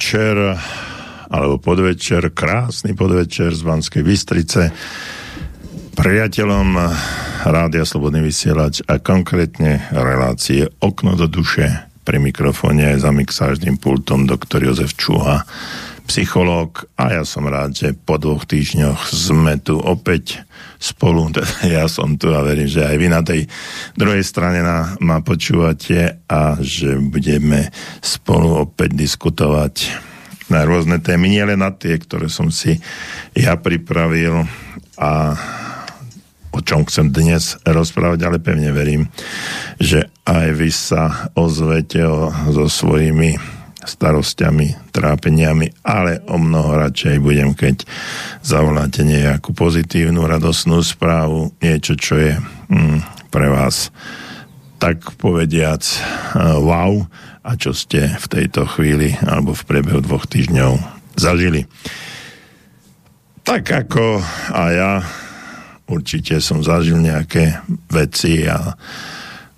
Večer, alebo podvečer, krásny podvečer z Banskej Bystrice. Priateľom Rádia Slobodný vysielač a konkrétne relácie Okno do duše pri mikrofóne za mixážnym pultom doktor Jozef Čuha, psychológ. A ja som rád, že po dvoch týždňoch sme tu opäť spolu, teda ja som tu a verím, že aj vy na tej druhej strane na, ma počúvate a že budeme spolu opäť diskutovať na rôzne témy, nie len na tie, ktoré som si ja pripravil a o čom chcem dnes rozprávať, ale pevne verím, že aj vy sa ozvete o, so svojimi starostiami, trápeniami, ale o mnoho radšej budem, keď zavoláte nejakú pozitívnu, radosnú správu, niečo, čo je mm, pre vás tak povediac uh, wow a čo ste v tejto chvíli alebo v priebehu dvoch týždňov zažili. Tak ako a ja určite som zažil nejaké veci a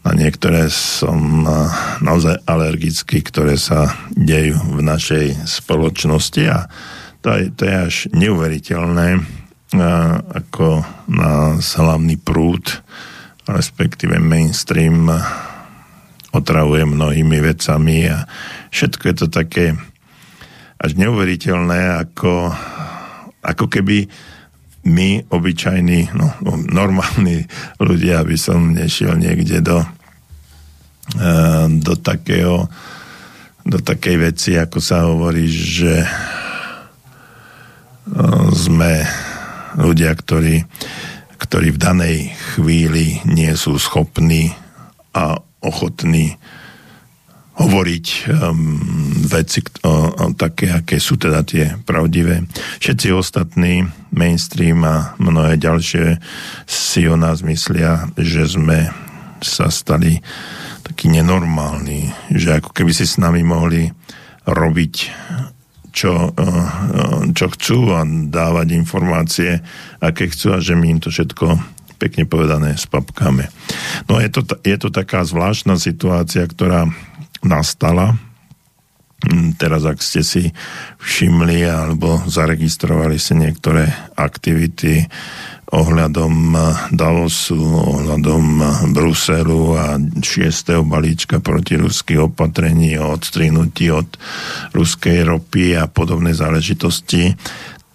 na niektoré som naozaj alergický, ktoré sa dejú v našej spoločnosti a to je, to je až neuveriteľné, ako na hlavný prúd, respektíve mainstream otravuje mnohými vecami a všetko je to také až neuveriteľné, ako, ako keby my, obyčajní, no, no, normálni ľudia, aby som nešiel niekde do, uh, do takého do takej veci, ako sa hovorí, že uh, sme ľudia, ktorí, ktorí v danej chvíli nie sú schopní a ochotní hovoriť um, veci o také, aké sú teda tie pravdivé. Všetci ostatní, mainstream a mnohé ďalšie si o nás myslia, že sme sa stali takí nenormálni, že ako keby si s nami mohli robiť čo, čo chcú a dávať informácie, aké chcú a že my im to všetko pekne povedané spapkáme. No je to, je to taká zvláštna situácia, ktorá nastala. Mm, teraz, ak ste si všimli alebo zaregistrovali si niektoré aktivity ohľadom eh, Davosu, ohľadom eh, Bruselu a 6. balíčka proti ruských opatrení o odstrinutí od ruskej ropy a podobné záležitosti,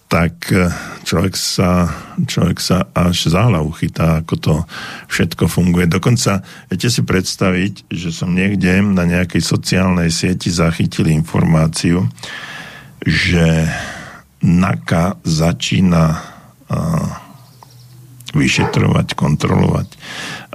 tak e, človek sa, človek sa až za hlavu chytá, ako to všetko funguje. Dokonca viete si predstaviť, že som niekde na nejakej sociálnej sieti zachytil informáciu, že NAKA začína uh, vyšetrovať, kontrolovať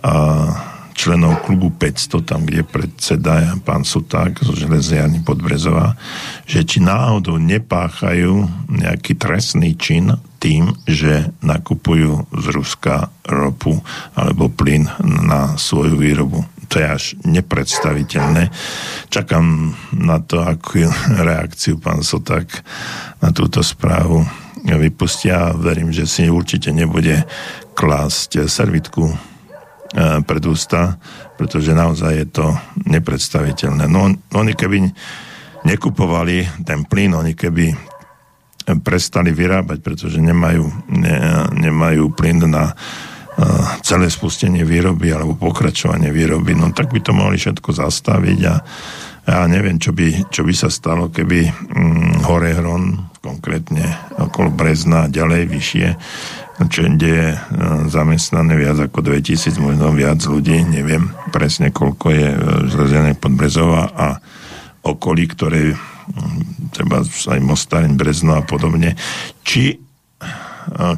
uh, členov klubu 500, tam, kde predseda pán Suták zo Železiarny Podbrezová, že či náhodou nepáchajú nejaký trestný čin tým, že nakupujú z Ruska ropu alebo plyn na svoju výrobu. To je až nepredstaviteľné. Čakám na to, akú reakciu pán Soták na túto správu vypustia. Verím, že si určite nebude klásť servitku pred ústa, pretože naozaj je to nepredstaviteľné. No oni keby nekupovali ten plyn, oni keby prestali vyrábať, pretože nemajú, ne, nemajú plyn na uh, celé spustenie výroby alebo pokračovanie výroby, no tak by to mohli všetko zastaviť a ja neviem, čo by, čo by sa stalo, keby um, Horehron, konkrétne okolo Brezna, ďalej vyššie, čo kde je e, zamestnané viac ako 2000, možno viac ľudí, neviem presne koľko je e, zlezené pod Brezova a okolí, ktoré treba aj Mostareň, Brezno a podobne. Či e,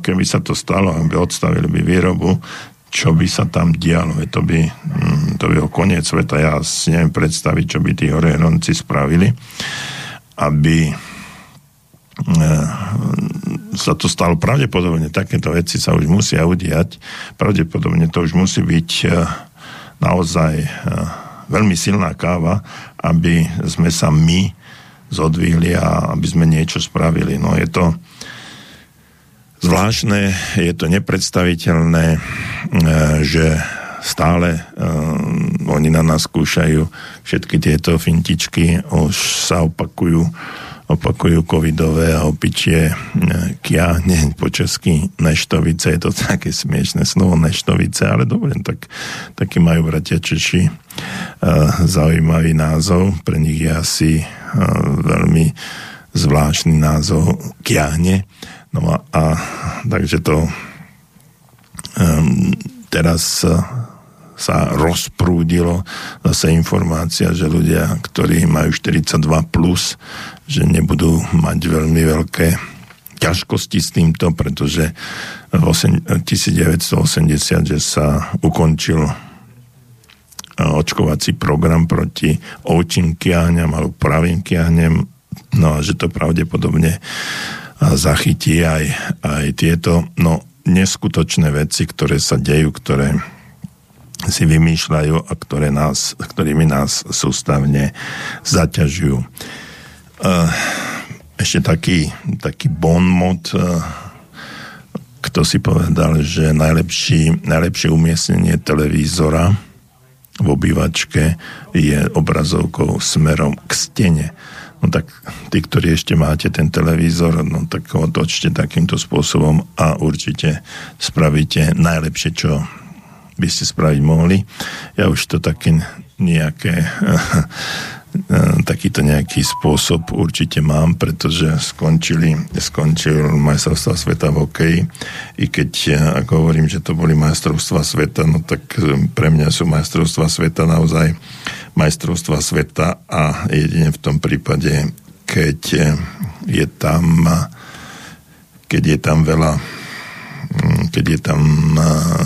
keby sa to stalo, aby odstavili by výrobu, čo by sa tam dialo. To by, to by koniec sveta. Ja si neviem predstaviť, čo by tí horehronci spravili, aby sa to stalo pravdepodobne, takéto veci sa už musia udiať, pravdepodobne to už musí byť e, naozaj e, veľmi silná káva, aby sme sa my zodvihli a aby sme niečo spravili. No je to zvláštne, je to nepredstaviteľné, e, že stále oni na nás skúšajú všetky tieto fintičky, už sa opakujú opakujú covidové a opičie kiahne po česky neštovice, je to také smiešné slovo neštovice, ale dobre, tak, taký majú bratia Češi uh, zaujímavý názov, pre nich je asi uh, veľmi zvláštny názov kiahne, no a, a takže to um, teraz sa rozprúdilo zase informácia, že ľudia, ktorí majú 42 plus, že nebudú mať veľmi veľké ťažkosti s týmto, pretože v 1980, že sa ukončil očkovací program proti ovčím kiahňam alebo pravým kiahňam, no a že to pravdepodobne zachytí aj, aj tieto no, neskutočné veci, ktoré sa dejú, ktoré si vymýšľajú a ktoré nás, ktorými nás sústavne zaťažujú. Ešte taký, taký bon mod, kto si povedal, že najlepší, najlepšie umiestnenie televízora v obývačke je obrazovkou smerom k stene. No tak tí, ktorí ešte máte ten televízor, no tak ho otočte takýmto spôsobom a určite spravíte najlepšie, čo by ste spraviť mohli. Ja už to také nejaké takýto nejaký spôsob určite mám, pretože skončili, skončil majstrovstva sveta v hokeji. I keď, ako hovorím, že to boli majstrovstva sveta, no tak pre mňa sú majstrovstva sveta naozaj majstrovstva sveta a jedine v tom prípade, keď je tam keď je tam veľa Mm, keď je tam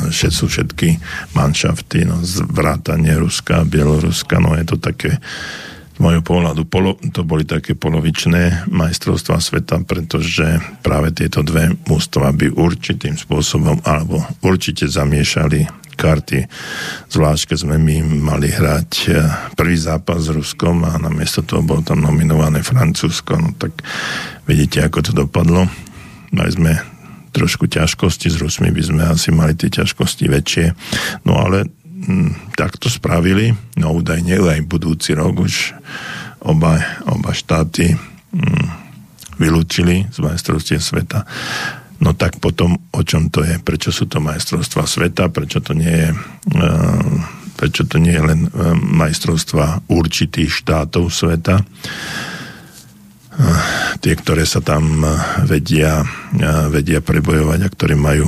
že sú všetky manšafty, no, vrátanie Ruska, Bieloruska, no je to také môjho pohľadu polo, to boli také polovičné majstrovstvá sveta, pretože práve tieto dve mústva by určitým spôsobom alebo určite zamiešali karty. Zvlášť, keď sme my mali hrať e, prvý zápas s Ruskom a namiesto toho bolo tam nominované Francúzsko, no tak vidíte, ako to dopadlo. Mali sme trošku ťažkosti, s Rusmi by sme asi mali tie ťažkosti väčšie. No ale hm, tak to spravili, no údajne aj budúci rok už oba, oba štáty hm, vylúčili z majstrovstiev sveta. No tak potom, o čom to je? Prečo sú to majstrovstva sveta? Prečo to nie je... Uh, prečo to nie je len majstrovstva určitých štátov sveta? tie, ktoré sa tam vedia, vedia prebojovať a ktoré majú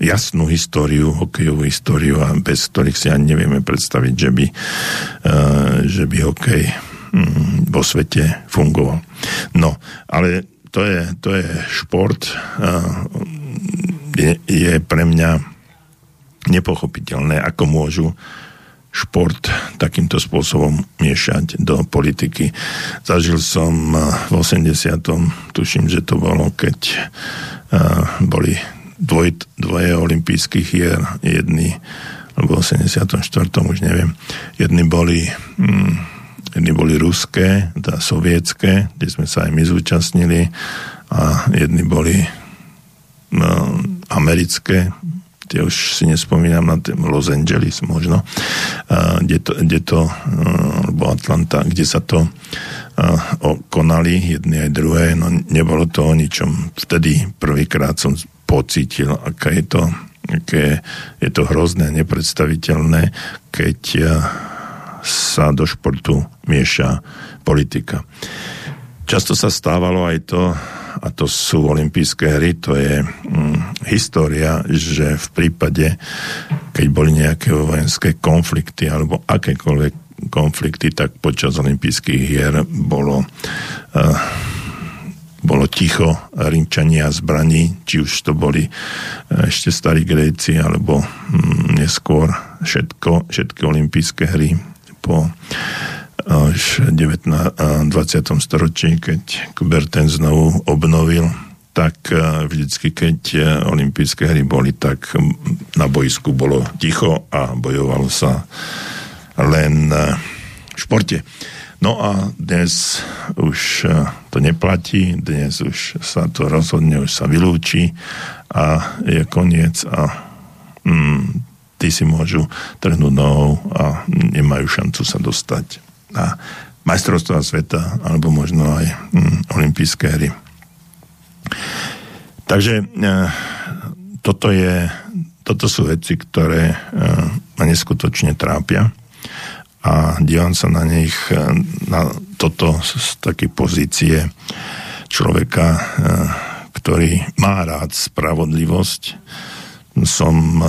jasnú históriu, hokejovú históriu a bez ktorých si ani nevieme predstaviť, že by, eh, že by hokej hm, vo svete fungoval. No, ale to je, to je šport, je, je pre mňa nepochopiteľné, ako môžu šport takýmto spôsobom miešať do politiky. Zažil som eh, v 80. tuším, že to bolo, keď uh, boli dvoj, dvoje olympijských hier, jedny alebo v 84. už neviem, jedny boli mm, jedny boli ruské, teda sovietské, kde sme sa aj my zúčastnili a jedny boli no, americké, tie už si nespomínam na tým Los Angeles možno, kde to, kde to alebo Atlanta, kde sa to konali jedny aj druhé, no nebolo to o ničom. Vtedy prvýkrát som pocítil, aké je to, aké je to hrozné, nepredstaviteľné, keď sa do športu mieša politika. Často sa stávalo aj to, a to sú olympijské hry, to je hm, história, že v prípade, keď boli nejaké vojenské konflikty alebo akékoľvek konflikty, tak počas olympijských hier bolo uh, bolo ticho rinčania zbraní, či už to boli ešte starí Gréci, alebo hm, neskôr všetko, všetky olympijské hry po až v 20. storočí, keď Kuberten znovu obnovil, tak e, vždycky, keď e, olympijské hry boli, tak na boisku bolo ticho a bojovalo sa len e, v športe. No a dnes už to neplatí, dnes už sa to rozhodne, už sa vylúči a je koniec a mm, tí si môžu trhnúť nohou a nemajú šancu sa dostať na majstrovstvá sveta alebo možno aj hm, olympijské hry. Takže eh, toto, je, toto sú veci, ktoré eh, ma neskutočne trápia a dívam sa na nich, eh, na toto z také pozície človeka, ktorý má rád spravodlivosť. Som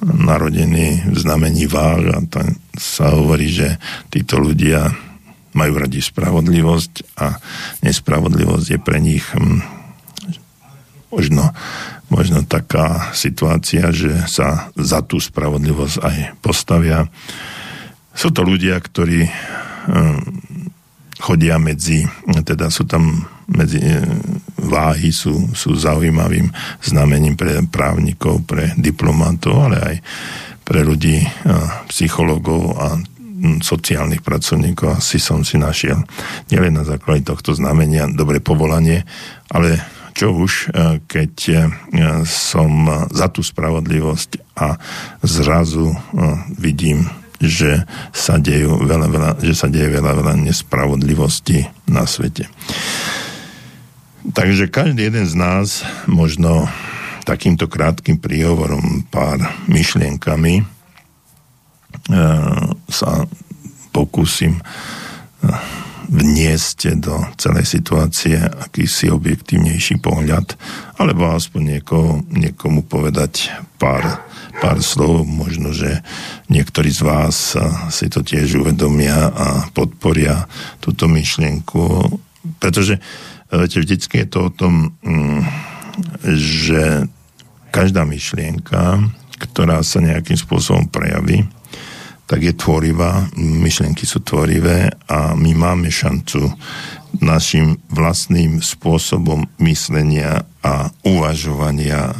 narodený v znamení váh a tam sa hovorí, že títo ľudia majú radi spravodlivosť a nespravodlivosť je pre nich možno, možno taká situácia, že sa za tú spravodlivosť aj postavia. Sú to ľudia, ktorí hm, chodia medzi, teda sú tam medzi e, váhy, sú, sú zaujímavým znamením pre právnikov, pre diplomatov, ale aj pre ľudí, e, psychologov a sociálnych pracovníkov. Asi som si našiel nielen na základe tohto znamenia dobre povolanie, ale čo už, keď som za tú spravodlivosť a zrazu vidím že sa, dejú veľa, veľa, že sa deje veľa, veľa nespravodlivosti na svete. Takže každý jeden z nás možno takýmto krátkým príhovorom, pár myšlienkami e, sa pokúsim e, vniesť do celej situácie akýsi objektívnejší pohľad, alebo aspoň niekoho, niekomu povedať pár pár slov. Možno, že niektorí z vás si to tiež uvedomia a podporia túto myšlienku, pretože viete, vždycky je to o tom, mm, že každá myšlienka, ktorá sa nejakým spôsobom prejaví, tak je tvorivá, myšlienky sú tvorivé a my máme šancu našim vlastným spôsobom myslenia a uvažovania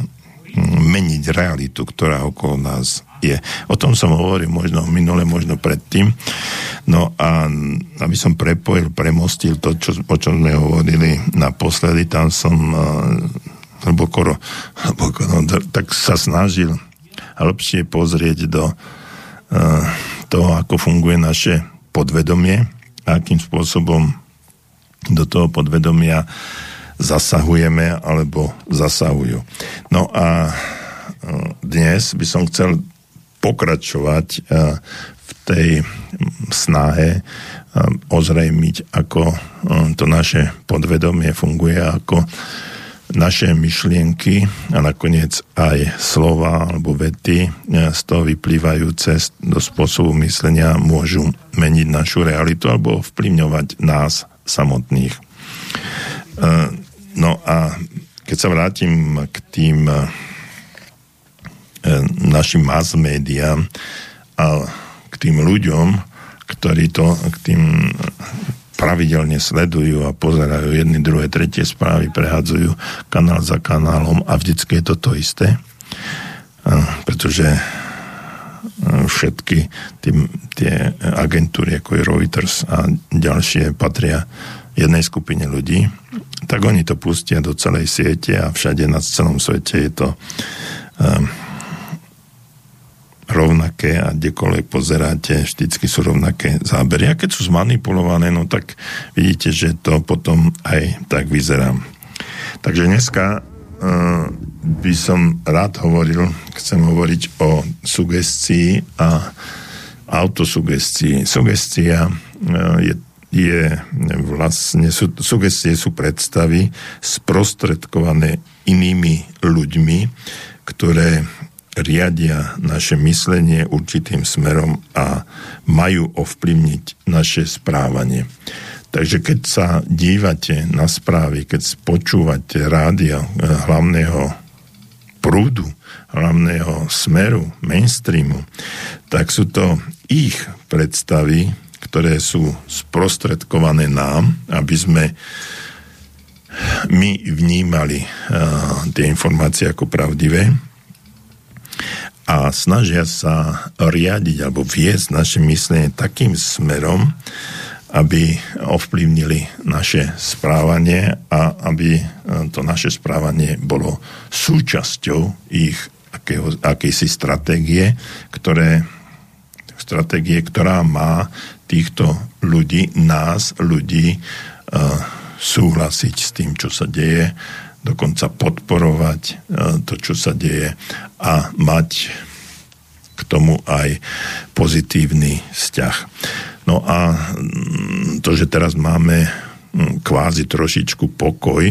meniť realitu, ktorá okolo nás je. O tom som hovoril možno minule, možno predtým. No a aby som prepojil, premostil to, čo, o čom sme hovorili naposledy, tam som uh, hlboko, hlboko no, tak sa snažil lepšie pozrieť do uh, toho, ako funguje naše podvedomie, akým spôsobom do toho podvedomia zasahujeme alebo zasahujú. No a e, dnes by som chcel pokračovať e, v tej snahe ozrejmiť, ako to naše podvedomie funguje, ako naše myšlienky a nakoniec aj slova alebo vety z toho vyplývajúce do spôsobu myslenia môžu meniť našu realitu alebo vplyvňovať nás samotných. No a keď sa vrátim k tým e, našim mass médiám a k tým ľuďom, ktorí to k tým pravidelne sledujú a pozerajú jedny, druhé, tretie správy, prehadzujú kanál za kanálom a vždycky je to to isté. Pretože e, všetky tie, tie agentúry ako je Reuters a ďalšie patria jednej skupine ľudí, tak oni to pustia do celej siete a všade na celom svete je to um, rovnaké a kdekoľvek pozeráte, vždycky sú rovnaké zábery. A keď sú zmanipulované, no tak vidíte, že to potom aj tak vyzerá. Takže dneska uh, by som rád hovoril, chcem hovoriť o sugestii a autosugestii. Sugestia uh, je je vlastne, sú, sugestie sú predstavy sprostredkované inými ľuďmi, ktoré riadia naše myslenie určitým smerom a majú ovplyvniť naše správanie. Takže keď sa dívate na správy, keď počúvate rádia eh, hlavného prúdu, hlavného smeru, mainstreamu, tak sú to ich predstavy, ktoré sú sprostredkované nám, aby sme my vnímali uh, tie informácie ako pravdivé a snažia sa riadiť alebo viesť naše myslenie takým smerom, aby ovplyvnili naše správanie a aby to naše správanie bolo súčasťou ich akého, akejsi stratégie, ktoré, stratégie, ktorá má týchto ľudí, nás, ľudí, uh, súhlasiť s tým, čo sa deje, dokonca podporovať uh, to, čo sa deje a mať k tomu aj pozitívny vzťah. No a mm, to, že teraz máme mm, kvázi trošičku pokoj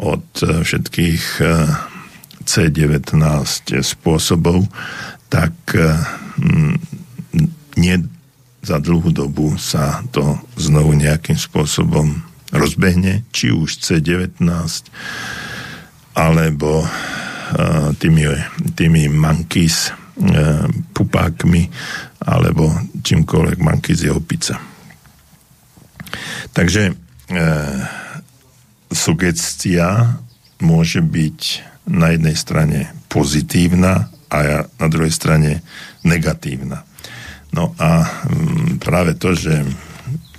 od e, všetkých e, C19 spôsobov, tak e, mm, nie za dlhú dobu sa to znovu nejakým spôsobom rozbehne, či už C19 alebo tými, tými monkeys, pupákmi alebo čímkoľvek manky z opica. Takže e, sugestia môže byť na jednej strane pozitívna a na druhej strane negatívna. No a práve to, že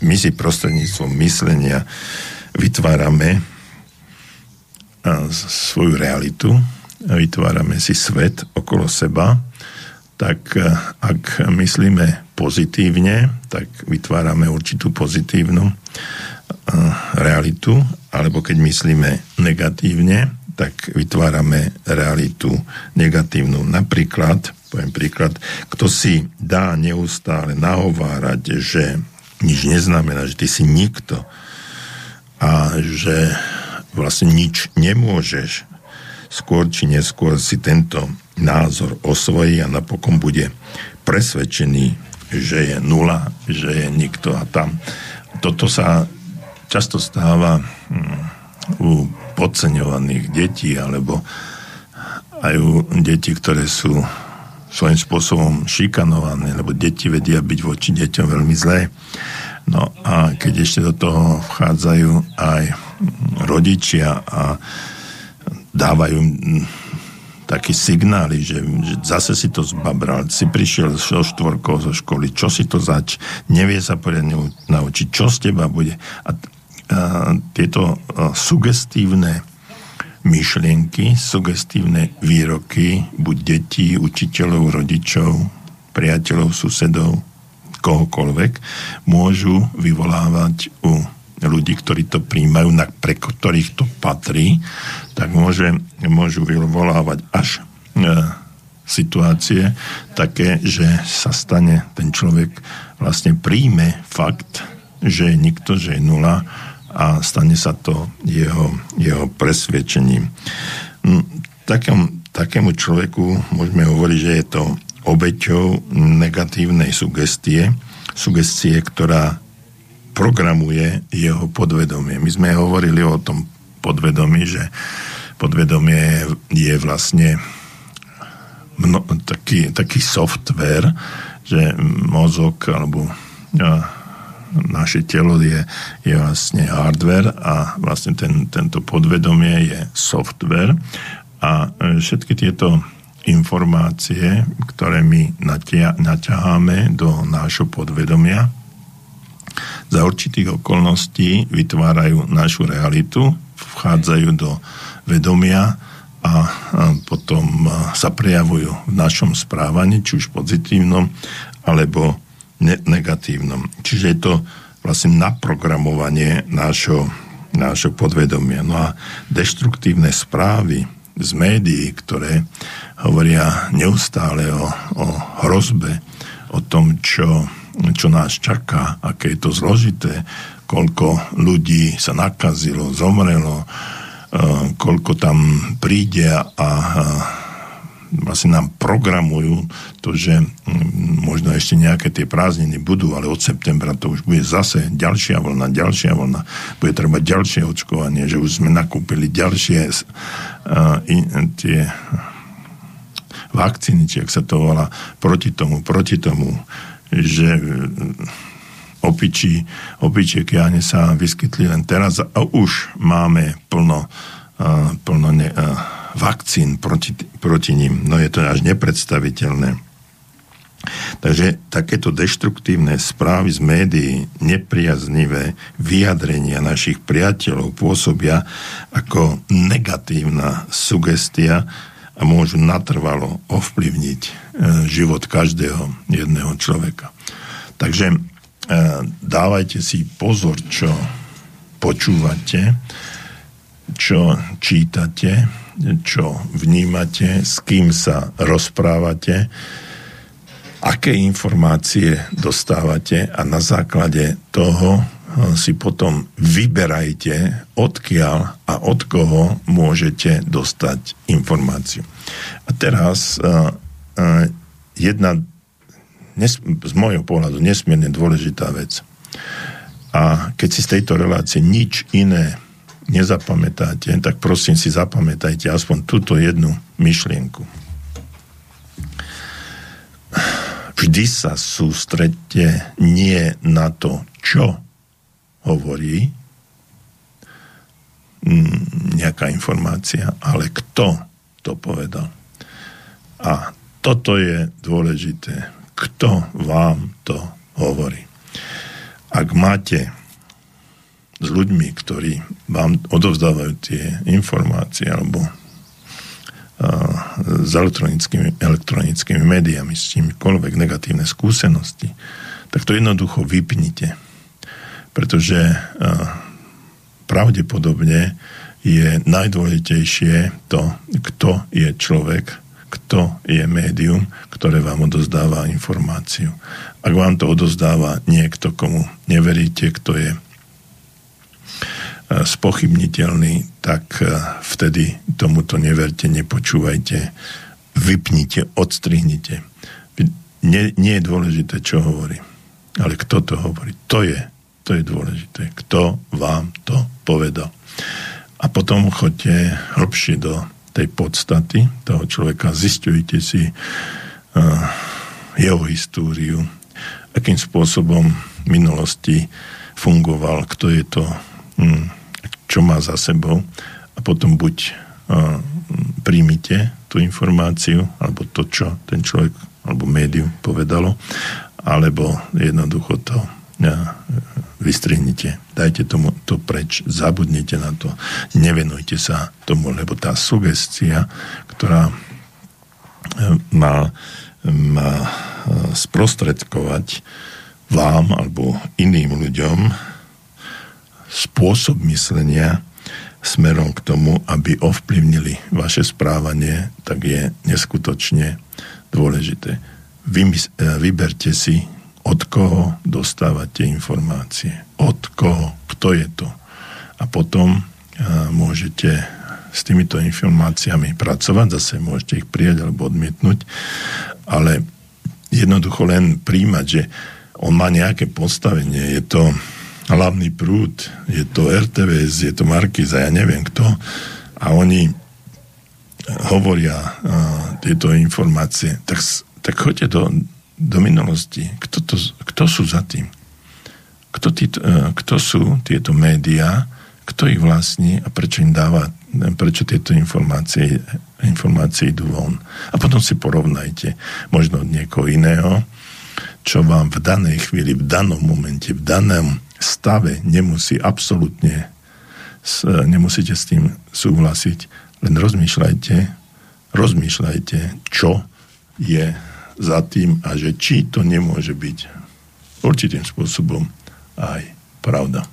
my si prostredníctvom myslenia vytvárame svoju realitu, vytvárame si svet okolo seba, tak ak myslíme pozitívne, tak vytvárame určitú pozitívnu realitu, alebo keď myslíme negatívne, tak vytvárame realitu negatívnu. Napríklad, poviem príklad, kto si dá neustále nahovárať, že nič neznamená, že ty si nikto a že vlastne nič nemôžeš, skôr či neskôr si tento názor osvojí a napokon bude presvedčený, že je nula, že je nikto a tam. Toto sa často stáva hm, u podceňovaných detí alebo aj u detí, ktoré sú svojím spôsobom šikanované, lebo deti vedia byť voči deťom veľmi zlé. No a keď ešte do toho vchádzajú aj rodičia a dávajú taký signály, že, že zase si to zbabral, si prišiel so štvorkou zo školy, čo si to zač, nevie sa poriadne naučiť, čo z teba bude. A, a tieto a, sugestívne myšlienky, sugestívne výroky, buď detí, učiteľov, rodičov, priateľov, susedov, kohokoľvek, môžu vyvolávať u ľudí, ktorí to príjmajú, na, pre ktorých to patrí, tak môže, môžu vyvolávať až e, situácie také, že sa stane ten človek vlastne príjme fakt, že je nikto, že je nula a stane sa to jeho, jeho presvedčením. Takém, takému človeku môžeme hovoriť, že je to obeťou negatívnej sugestie, sugestie, ktorá programuje jeho podvedomie. My sme hovorili o tom podvedomí, že podvedomie je vlastne mno, taký, taký software, že mozog alebo naše telo je, je vlastne hardware a vlastne ten, tento podvedomie je software a e, všetky tieto informácie, ktoré my natia, naťaháme do nášho podvedomia, za určitých okolností vytvárajú našu realitu, vchádzajú do vedomia a potom sa prejavujú v našom správaní, či už pozitívnom, alebo negatívnom. Čiže je to vlastne naprogramovanie nášho, nášho podvedomia. No a deštruktívne správy z médií, ktoré hovoria neustále o, o hrozbe, o tom, čo čo nás čaká, aké je to zložité, koľko ľudí sa nakazilo, zomrelo, e, koľko tam príde a vlastne nám programujú to, že možno ešte nejaké tie prázdniny budú, ale od septembra to už bude zase ďalšia vlna, ďalšia vlna. Bude treba ďalšie očkovanie, že už sme nakúpili ďalšie uh, in, tie vakcíny, či ak sa to volá, proti tomu, proti tomu že e, opičí, opičie kiahne sa vyskytli len teraz a už máme plno, e, plno ne, e, vakcín proti, proti ním. No je to až nepredstaviteľné. Takže takéto deštruktívne správy z médií, nepriaznivé vyjadrenia našich priateľov pôsobia ako negatívna sugestia a môžu natrvalo ovplyvniť e, život každého jedného človeka. Takže e, dávajte si pozor, čo počúvate, čo čítate, čo vnímate, s kým sa rozprávate, aké informácie dostávate a na základe toho si potom vyberajte, odkiaľ a od koho môžete dostať informáciu. A teraz uh, uh, jedna z môjho pohľadu nesmierne dôležitá vec. A keď si z tejto relácie nič iné nezapamätáte, tak prosím si zapamätajte aspoň túto jednu myšlienku. Vždy sa sústredte nie na to, čo hovorí nejaká informácia, ale kto to povedal. A toto je dôležité. Kto vám to hovorí? Ak máte s ľuďmi, ktorí vám odovzdávajú tie informácie alebo s elektronickými, elektronickými médiami, s čímkoľvek negatívne skúsenosti, tak to jednoducho vypnite pretože pravdepodobne je najdôležitejšie to, kto je človek, kto je médium, ktoré vám odozdáva informáciu. Ak vám to odozdáva niekto, komu neveríte, kto je spochybniteľný, tak vtedy tomuto neverte, nepočúvajte, vypnite, odstrihnite. Nie, nie je dôležité, čo hovorí, ale kto to hovorí. To je to je dôležité. Kto vám to povedal? A potom choďte hlbšie do tej podstaty toho človeka, zistujte si uh, jeho históriu, akým spôsobom v minulosti fungoval, kto je to, um, čo má za sebou a potom buď uh, príjmite tú informáciu, alebo to, čo ten človek alebo médium povedalo, alebo jednoducho to vystrihnite, dajte tomu to preč, zabudnite na to, nevenujte sa tomu, lebo tá sugestia, ktorá e, má, má sprostredkovať vám alebo iným ľuďom spôsob myslenia smerom k tomu, aby ovplyvnili vaše správanie, tak je neskutočne dôležité. Vy, e, vyberte si od koho dostávate informácie, od koho, kto je to. A potom môžete s týmito informáciami pracovať, zase môžete ich prijať alebo odmietnúť, ale jednoducho len príjmať, že on má nejaké postavenie, je to hlavný prúd, je to RTVS, je to Markiza, ja neviem kto, a oni hovoria uh, tieto informácie, tak, tak choďte do, do minulosti. Kto, to, kto sú za tým? Kto, tí, e, kto sú tieto médiá? Kto ich vlastní a prečo im dáva, prečo tieto informácie, informácie idú von? A potom si porovnajte možno od niekoho iného, čo vám v danej chvíli, v danom momente, v danom stave nemusí absolútne nemusíte s tým súhlasiť, len rozmýšľajte, rozmýšľajte, čo je za tým a že či to nemôže byť určitým spôsobom aj pravda.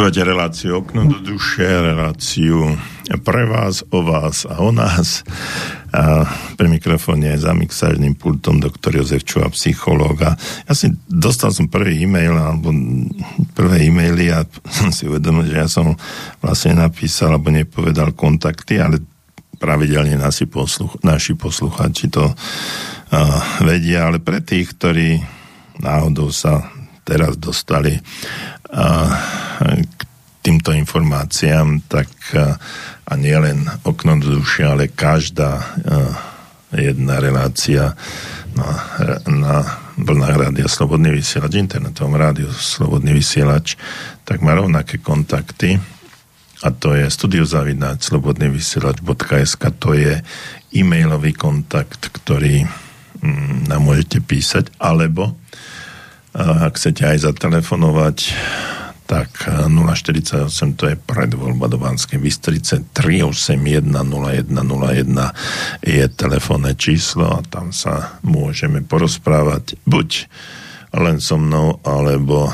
Počúvate reláciu Okno do duše, reláciu pre vás, o vás a o nás. A pri mikrofóne za mixážnym pultom doktor Jozef Čuha, psychológ. ja si dostal som prvý e-mail, alebo prvé e-maily a som si uvedomil, že ja som vlastne napísal, alebo nepovedal kontakty, ale pravidelne naši, posluch, naši posluchači to uh, vedia, ale pre tých, ktorí náhodou sa teraz dostali týmto informáciám, tak a nie len okno do duše, ale každá jedna relácia na, na vlnách rádia Slobodný vysielač, internetovom rádiu Slobodný vysielač, tak má rovnaké kontakty. A to je studiozavináč slobodný vysielač.sk to je e-mailový kontakt, ktorý mm, nám môžete písať, alebo ak chcete aj zatelefonovať, tak 048 to je predvoľba do Banskej Bystrice 381 0101 je telefónne číslo a tam sa môžeme porozprávať buď len so mnou, alebo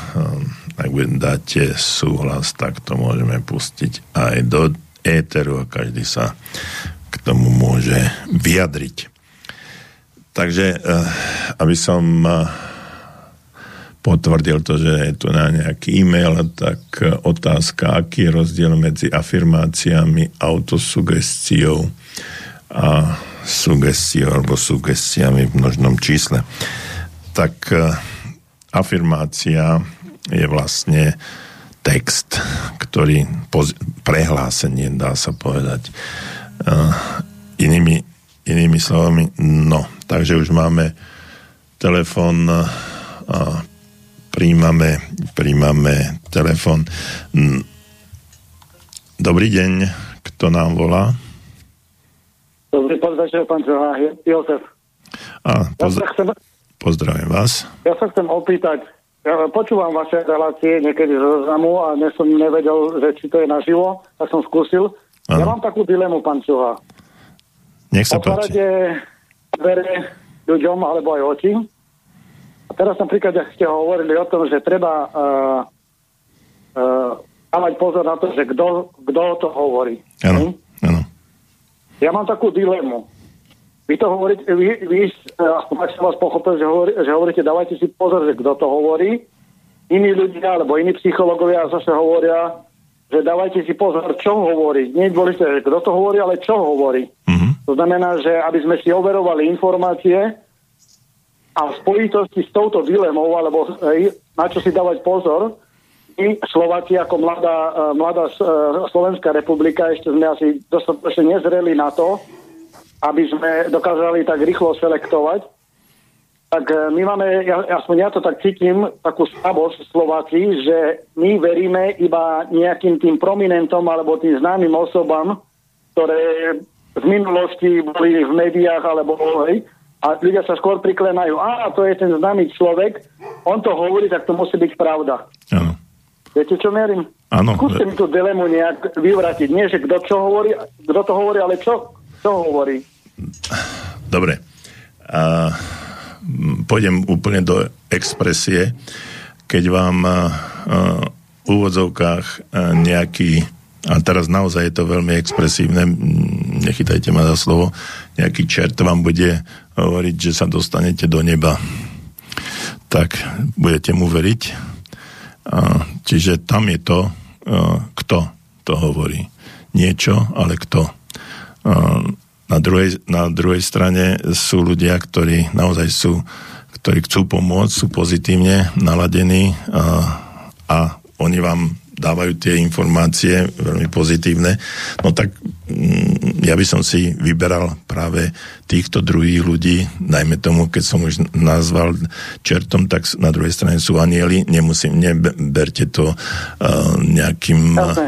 ak dáte súhlas, tak to môžeme pustiť aj do éteru a každý sa k tomu môže vyjadriť. Takže, eh, aby som potvrdil to, že je tu na nejaký e-mail, tak otázka, aký je rozdiel medzi afirmáciami, autosugestiou a sugestiou alebo sugestiami v množnom čísle. Tak e, afirmácia je vlastne text, ktorý prehlásenie, dá sa povedať. Uh, inými, inými slovami, no. Takže už máme telefon uh, príjmame, príjmame telefon. Dobrý deň, kto nám volá? Dobrý podvečer, pán Čohá, Jozef. A, poz- ja chcem, pozdravím vás. Ja sa chcem opýtať, ja počúvam vaše relácie niekedy z zoznamu a dnes som nevedel, že či to je naživo, tak som skúsil. Ano. Ja mám takú dilemu, pán Čuha. Nech sa páči. dvere ľuďom alebo aj oči teraz napríklad, ak ste hovorili o tom, že treba uh, uh, dávať pozor na to, že kto to hovorí. Áno, áno. Ja mám takú dilemu. Vy to hovoríte, vy, vy aspoň ak som vás pochopil, že, hovorí, že hovoríte, dávajte si pozor, že kto to hovorí. Iní ľudia, alebo iní psychológovia zase hovoria, že dávajte si pozor, čo hovorí. Nie je dôležité, že kto to hovorí, ale čo hovorí. Uh-huh. To znamená, že aby sme si overovali informácie, a v spojitosti s touto dilemou, alebo hej, na čo si dávať pozor, my Slováci ako mladá, e, mladá e, Slovenská republika ešte sme asi dostatočne nezreli na to, aby sme dokázali tak rýchlo selektovať. Tak e, my máme, ja, aspoň ja to tak cítim, takú slabosť Slováci, že my veríme iba nejakým tým prominentom alebo tým známym osobám, ktoré v minulosti boli v médiách alebo hej, a ľudia sa skôr priklenajú, a to je ten známy človek, on to hovorí, tak to musí byť pravda. Áno. Viete, čo merím? Áno. Skúste mi tú dilemu nejak vyvratiť. Nie, že kto čo hovorí, kto to hovorí, ale čo, čo hovorí. Dobre. A, pôjdem úplne do expresie. Keď vám a, v úvodzovkách a, nejaký a teraz naozaj je to veľmi expresívne, nechytajte ma za slovo, nejaký čert vám bude hovoriť, že sa dostanete do neba. Tak budete mu veriť. A, čiže tam je to, a, kto to hovorí. Niečo, ale kto. A, na, druhej, na druhej strane sú ľudia, ktorí naozaj sú, ktorí chcú pomôcť, sú pozitívne naladení a, a oni vám dávajú tie informácie veľmi pozitívne, no tak ja by som si vyberal práve týchto druhých ľudí, najmä tomu, keď som už nazval čertom, tak na druhej strane sú anieli, nemusím, neberte to uh, nejakým uh,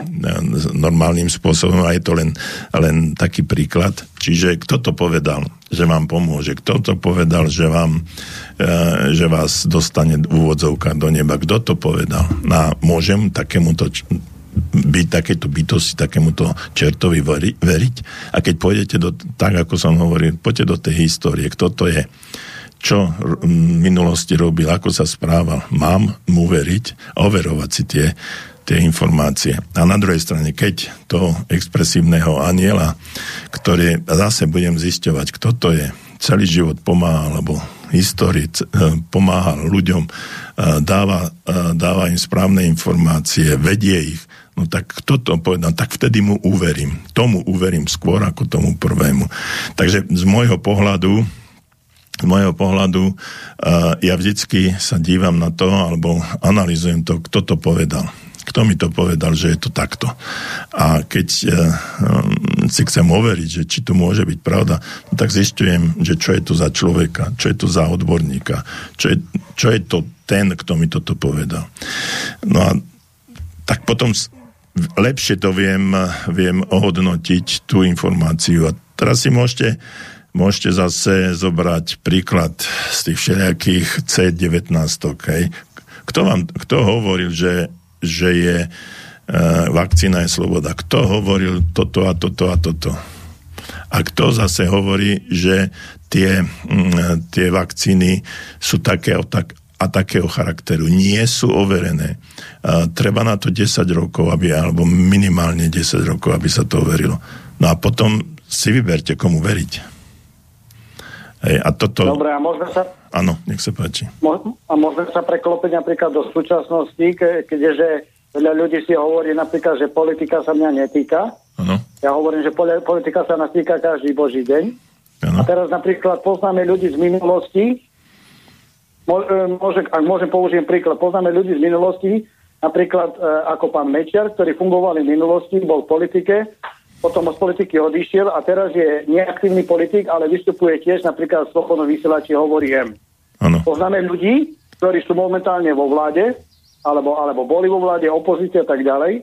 normálnym spôsobom, a je to len, len taký príklad. Čiže kto to povedal, že vám pomôže? Kto to povedal, že vám uh, že vás dostane v úvodzovkách do neba? Kto to povedal? A môžem takémuto byť takéto bytosti, takémuto čertovi veriť. A keď pôjdete do, tak ako som hovoril, poďte do tej histórie, kto to je, čo v minulosti robil, ako sa správal. Mám mu veriť a overovať si tie tie informácie. A na druhej strane, keď to expresívneho aniela, ktoré zase budem zisťovať, kto to je, celý život pomáha, alebo histórii e, pomáha ľuďom, e, dáva, e, dáva im správne informácie, vedie ich, no tak kto to povedal, tak vtedy mu uverím. Tomu uverím skôr ako tomu prvému. Takže z môjho pohľadu z môjho pohľadu ja vždycky sa dívam na to, alebo analizujem to, kto to povedal. Kto mi to povedal, že je to takto. A keď uh, si chcem overiť, že či to môže byť pravda, no tak zistujem, že čo je to za človeka, čo je to za odborníka, čo je, čo je to ten, kto mi toto povedal. No a tak potom lepšie to viem, viem ohodnotiť tú informáciu. A teraz si môžete môžete zase zobrať príklad z tých všelijakých C19. Hej. Kto, vám, kto hovoril, že, že je e, vakcína je sloboda? Kto hovoril toto a toto a toto? A kto zase hovorí, že tie, m, tie vakcíny sú také tak, a takého charakteru nie sú overené. A treba na to 10 rokov, aby, alebo minimálne 10 rokov, aby sa to overilo. No a potom si vyberte, komu veriť. Hej, a toto... Dobre, a môžeme sa... Áno, nech sa páči. A môžeme sa preklopiť napríklad do súčasnosti, ke, keďže veľa ľudí si hovorí napríklad, že politika sa mňa netýka. Ano. Ja hovorím, že politika sa nás týka každý boží deň. Ano. A teraz napríklad poznáme ľudí z minulosti, e, môže, ak môžem použijem príklad, poznáme ľudí z minulosti, napríklad e, ako pán Mečiar, ktorí fungovali v minulosti, bol v politike potom z politiky odišiel a teraz je neaktívny politik, ale vystupuje tiež napríklad v Slobodnom vysielači hovorím. Ano. Poznáme ľudí, ktorí sú momentálne vo vláde, alebo, alebo boli vo vláde, opozícia a tak ďalej.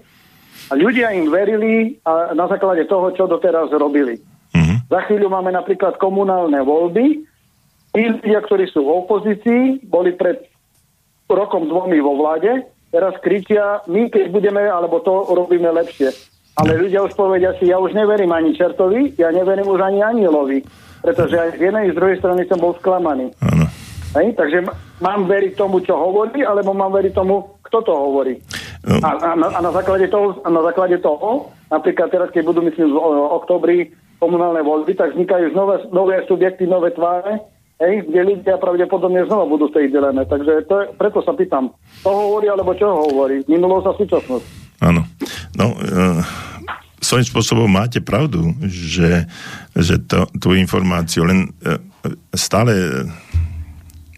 A ľudia im verili a na základe toho, čo doteraz robili. Uh-huh. Za chvíľu máme napríklad komunálne voľby. Tí ľudia, ktorí sú v opozícii, boli pred rokom dvomi vo vláde, teraz kričia, my keď budeme, alebo to robíme lepšie. Ale ľudia už povedia si, ja už neverím ani čertovi, ja neverím už ani anielovi, pretože aj z jednej z druhej strany som bol sklamaný. Áno. Hej? Takže mám veriť tomu, čo hovorí, alebo mám veriť tomu, kto to hovorí. No. A, a, a, na základe toho, a na základe toho, napríklad teraz, keď budú, myslím, v oktobri komunálne voľby, tak vznikajú nové, nové subjekty, nové tváre, hej, kde ľudia pravdepodobne znova budú v tej dileme. Takže to je, preto sa pýtam, to hovorí, alebo čo hovorí? Minulosť a súčasnosť. Áno. No, uh, svojím spôsobom máte pravdu, že, že to, tú informáciu len uh, stále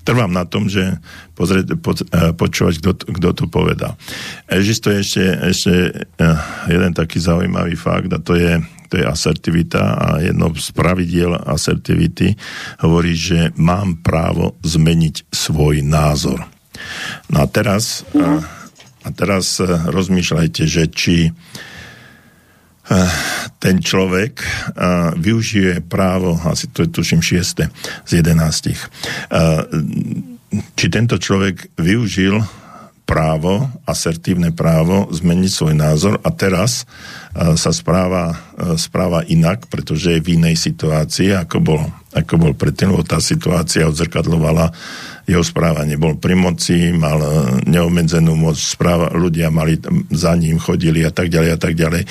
trvám na tom, že pozrieť, po, počúvať, kto, to povedal. Existuje ešte, ešte jeden taký zaujímavý fakt a to je, to je asertivita a jedno z pravidiel asertivity hovorí, že mám právo zmeniť svoj názor. No a teraz uh, a teraz eh, rozmýšľajte, že či eh, ten človek eh, využije právo, asi to je tuším 6. z 11. Či tento človek využil právo, asertívne právo zmeniť svoj názor a teraz sa správa, správa inak, pretože je v inej situácii, ako bol, ako bol predtým, lebo tá situácia odzrkadlovala jeho správanie. Bol pri moci, mal e, neobmedzenú moc, správa, ľudia mali za ním, chodili a tak ďalej a tak ďalej.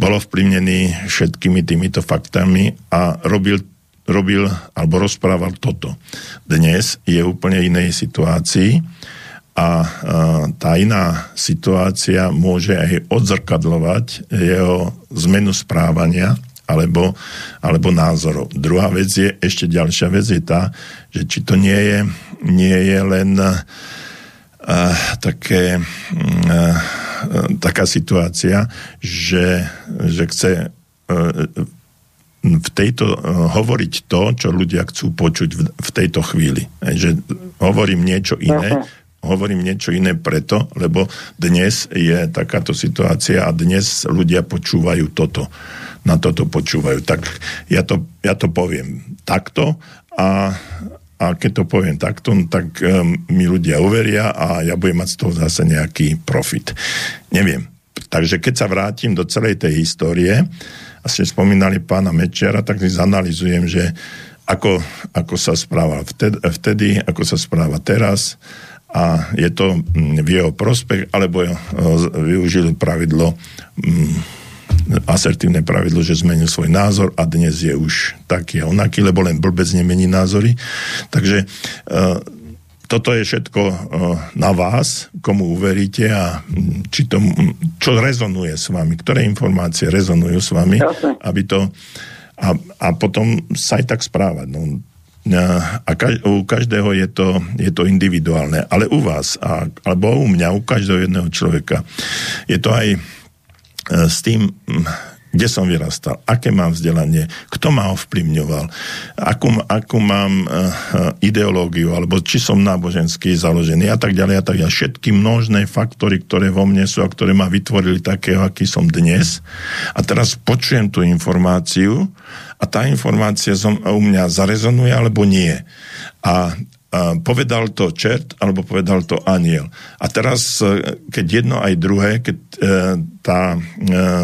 Bol ovplyvnený všetkými týmito faktami a robil robil alebo rozprával toto. Dnes je úplne inej situácii a e, tá iná situácia môže aj odzrkadlovať jeho zmenu správania alebo, alebo názorov. Druhá vec je, ešte ďalšia vec je tá, že či to nie je, nie je len uh, také, uh, taká situácia, že, že chce uh, v tejto, uh, hovoriť to, čo ľudia chcú počuť v, v tejto chvíli. Že hovorím niečo iné, hovorím niečo iné preto, lebo dnes je takáto situácia a dnes ľudia počúvajú toto na toto počúvajú. Tak ja to, ja to poviem takto a, a keď to poviem takto, no tak um, mi ľudia uveria a ja budem mať z toho zase nejaký profit. Neviem. Takže keď sa vrátim do celej tej histórie, a ste spomínali pána Mečera, tak si zanalizujem, že ako, ako sa správa vtedy, vtedy, ako sa správa teraz a je to v jeho prospech, alebo využil pravidlo asertívne pravidlo, že zmenil svoj názor a dnes je už taký a onaký, lebo len blbec nemení názory. Takže toto je všetko na vás, komu uveríte a či to, čo rezonuje s vami, ktoré informácie rezonujú s vami, aby to a, a potom sa aj tak správať. No, a kaž, u každého je to, je to individuálne, ale u vás, a, alebo u mňa, u každého jedného človeka, je to aj e, s tým, kde som vyrastal, aké mám vzdelanie, kto ma ovplyvňoval, akú, akú mám uh, ideológiu, alebo či som náboženský založený a tak ďalej a tak ďalej. Všetky množné faktory, ktoré vo mne sú a ktoré ma vytvorili takého, aký som dnes. A teraz počujem tú informáciu a tá informácia som, u mňa zarezonuje alebo nie. A povedal to čert alebo povedal to aniel. A teraz, e, keď jedno aj druhé, keď e, tá e,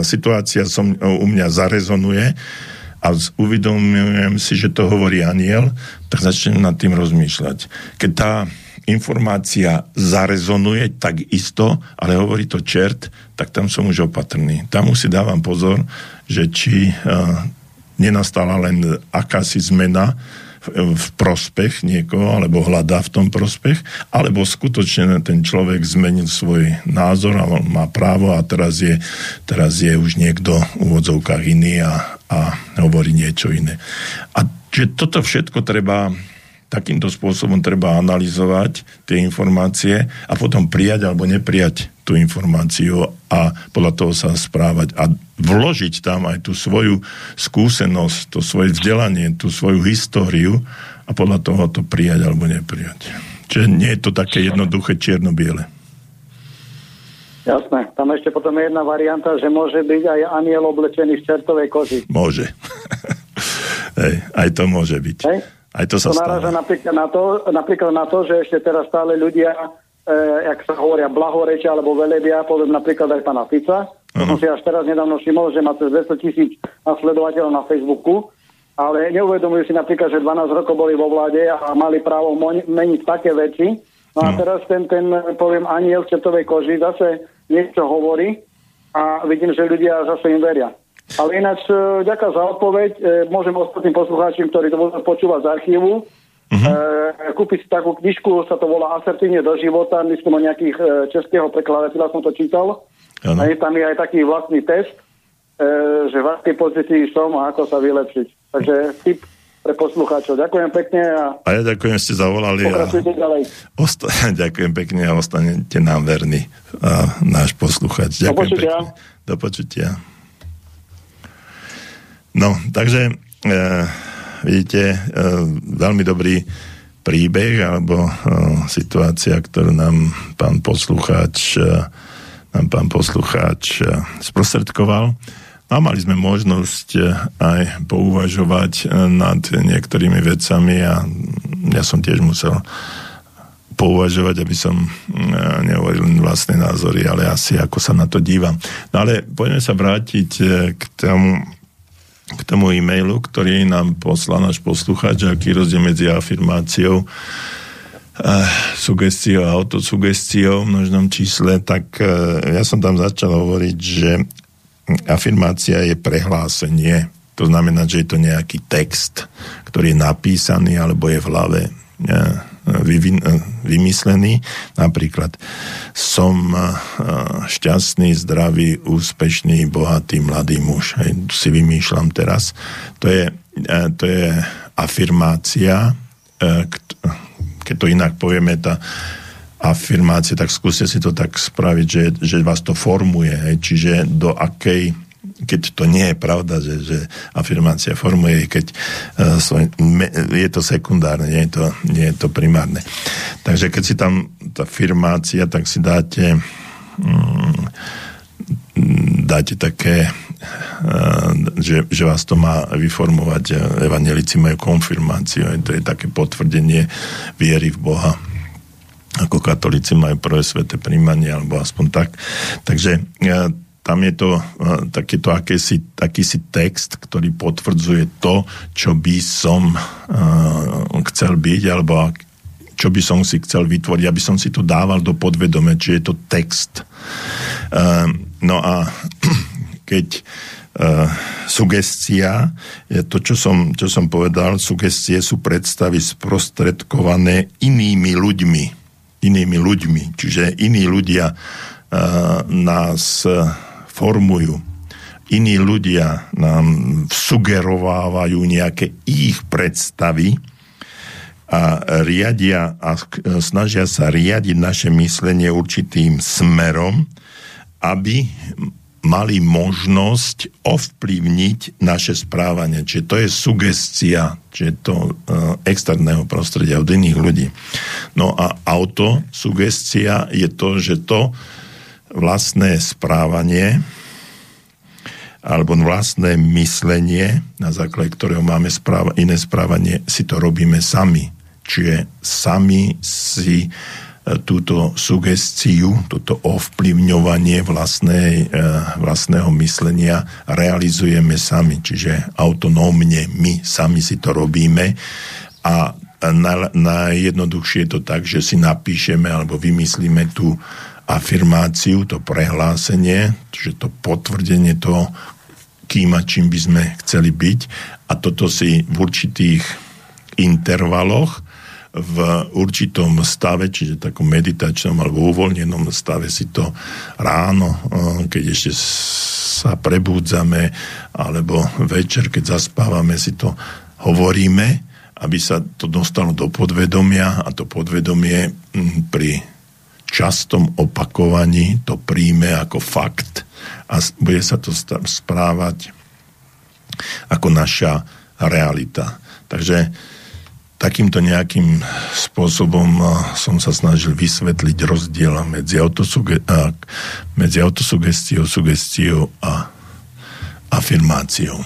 situácia som, u mňa zarezonuje a uvedomujem si, že to hovorí aniel, tak začnem nad tým rozmýšľať. Keď tá informácia zarezonuje tak isto, ale hovorí to čert, tak tam som už opatrný. Tam už si dávam pozor, že či nenastala len akási zmena, v prospech niekoho, alebo hľadá v tom prospech, alebo skutočne ten človek zmenil svoj názor a má právo a teraz je, teraz je už niekto v úvodzovkách iný a, a hovorí niečo iné. A že toto všetko treba takýmto spôsobom treba analyzovať tie informácie a potom prijať alebo neprijať tú informáciu a podľa toho sa správať a vložiť tam aj tú svoju skúsenosť, to svoje vzdelanie, tú svoju históriu a podľa toho to prijať alebo neprijať. Čiže nie je to také jednoduché čierno-biele. Jasné. Tam ešte potom je jedna varianta, že môže byť aj aniel oblečený v čertovej koži. Môže. Hej, aj to môže byť. Hej? Aj to sa to naráža napríklad na to, napríklad na to, že ešte teraz stále ľudia, jak sa hovoria, blahorečia alebo velebia, poviem napríklad aj pána Fica. Uh-huh. Som si až teraz nedávno všimol, že má cez 200 tisíc nasledovateľov na Facebooku, ale neuvedomujú si napríklad, že 12 rokov boli vo vláde a mali právo meniť také veci. No a uh-huh. teraz ten, ten, poviem, aniel v četovej koži zase niečo hovorí a vidím, že ľudia zase im veria. Ale ináč, e, ďakujem za odpoveď. E, môžem ostatným poslucháčom, ktorí to budú počúvať z archívu, uh-huh. kúpiť si takú knižku, sa to volá Asertívne do života, myslím o nejakých českého prekladateľa som to čítal. Ano. A je tam je aj taký vlastný test, že v akej pozícii som a ako sa vylepšiť. Takže tip pre poslucháčov. Ďakujem pekne. A, a ja ďakujem, ste zavolali. A ďalej. Osta- ďakujem pekne a ostanete nám verní, a náš poslucháč. Ďakujem Do počutia. Pekne. Do počutia. No, takže e, vidíte, e, veľmi dobrý príbeh alebo e, situácia, ktorú nám pán poslucháč e, nám pán poslucháč sprostredkoval. A mali sme možnosť aj pouvažovať nad niektorými vecami a ja som tiež musel pouvažovať, aby som nehovoril vlastné názory, ale asi ako sa na to dívam. No ale poďme sa vrátiť k tomu, k tomu e-mailu, ktorý nám poslal náš poslucháč, aký rozdiel medzi afirmáciou, uh, sugestiou a autosugestiou v množnom čísle, tak uh, ja som tam začal hovoriť, že afirmácia je prehlásenie. To znamená, že je to nejaký text, ktorý je napísaný alebo je v hlave. Uh, vymyslený. Napríklad som šťastný, zdravý, úspešný, bohatý, mladý muž. Hej, si vymýšľam teraz. To je, to je afirmácia, keď to inak povieme, tá afirmácia, tak skúste si to tak spraviť, že, že vás to formuje. Čiže do akej keď to nie je pravda, že, že afirmácia formuje, keď uh, svoj, me, je to sekundárne, nie je to, nie je to primárne. Takže keď si tam tá afirmácia, tak si dáte um, dáte také uh, že, že vás to má vyformovať evanelici majú konfirmáciu to je také potvrdenie viery v Boha ako katolíci majú prvé sveté príjmanie, alebo aspoň tak. Takže uh, tam je to uh, takýto akési, takýsi text, ktorý potvrdzuje to, čo by som uh, chcel byť, alebo čo by som si chcel vytvoriť, aby som si to dával do podvedome, či je to text. Um, no a keď sugestia, je to, čo som, čo som povedal, sugestie sú predstavy sprostredkované inými ľuďmi. Inými ľuďmi. Čiže iní ľudia nás formujú. Iní ľudia nám sugerovávajú nejaké ich predstavy, a riadia a snažia sa riadiť naše myslenie určitým smerom, aby mali možnosť ovplyvniť naše správanie. Čiže to je sugestia, čiže to uh, externého prostredia od iných ľudí. No a autosugestia je to, že to vlastné správanie alebo vlastné myslenie, na základe ktorého máme správa, iné správanie, si to robíme sami Čiže sami si e, túto sugestiu, toto ovplyvňovanie vlastnej, vlastného myslenia realizujeme sami. Čiže autonómne my sami si to robíme a najjednoduchšie je to tak, že si napíšeme alebo vymyslíme tú afirmáciu, to prehlásenie, čiže to potvrdenie toho, kým a čím by sme chceli byť. A toto si v určitých intervaloch v určitom stave, čiže takom meditačnom alebo uvoľnenom stave si to ráno, eh, keď ešte sa prebúdzame, alebo večer, keď zaspávame, si to hovoríme, aby sa to dostalo do podvedomia. A to podvedomie pri častom opakovaní to príjme ako fakt a bude sa to správať ako naša realita. Takže takýmto nejakým spôsobom som sa snažil vysvetliť rozdiel medzi, autosuge- medzi autosugestiou, sugestiou a afirmáciou.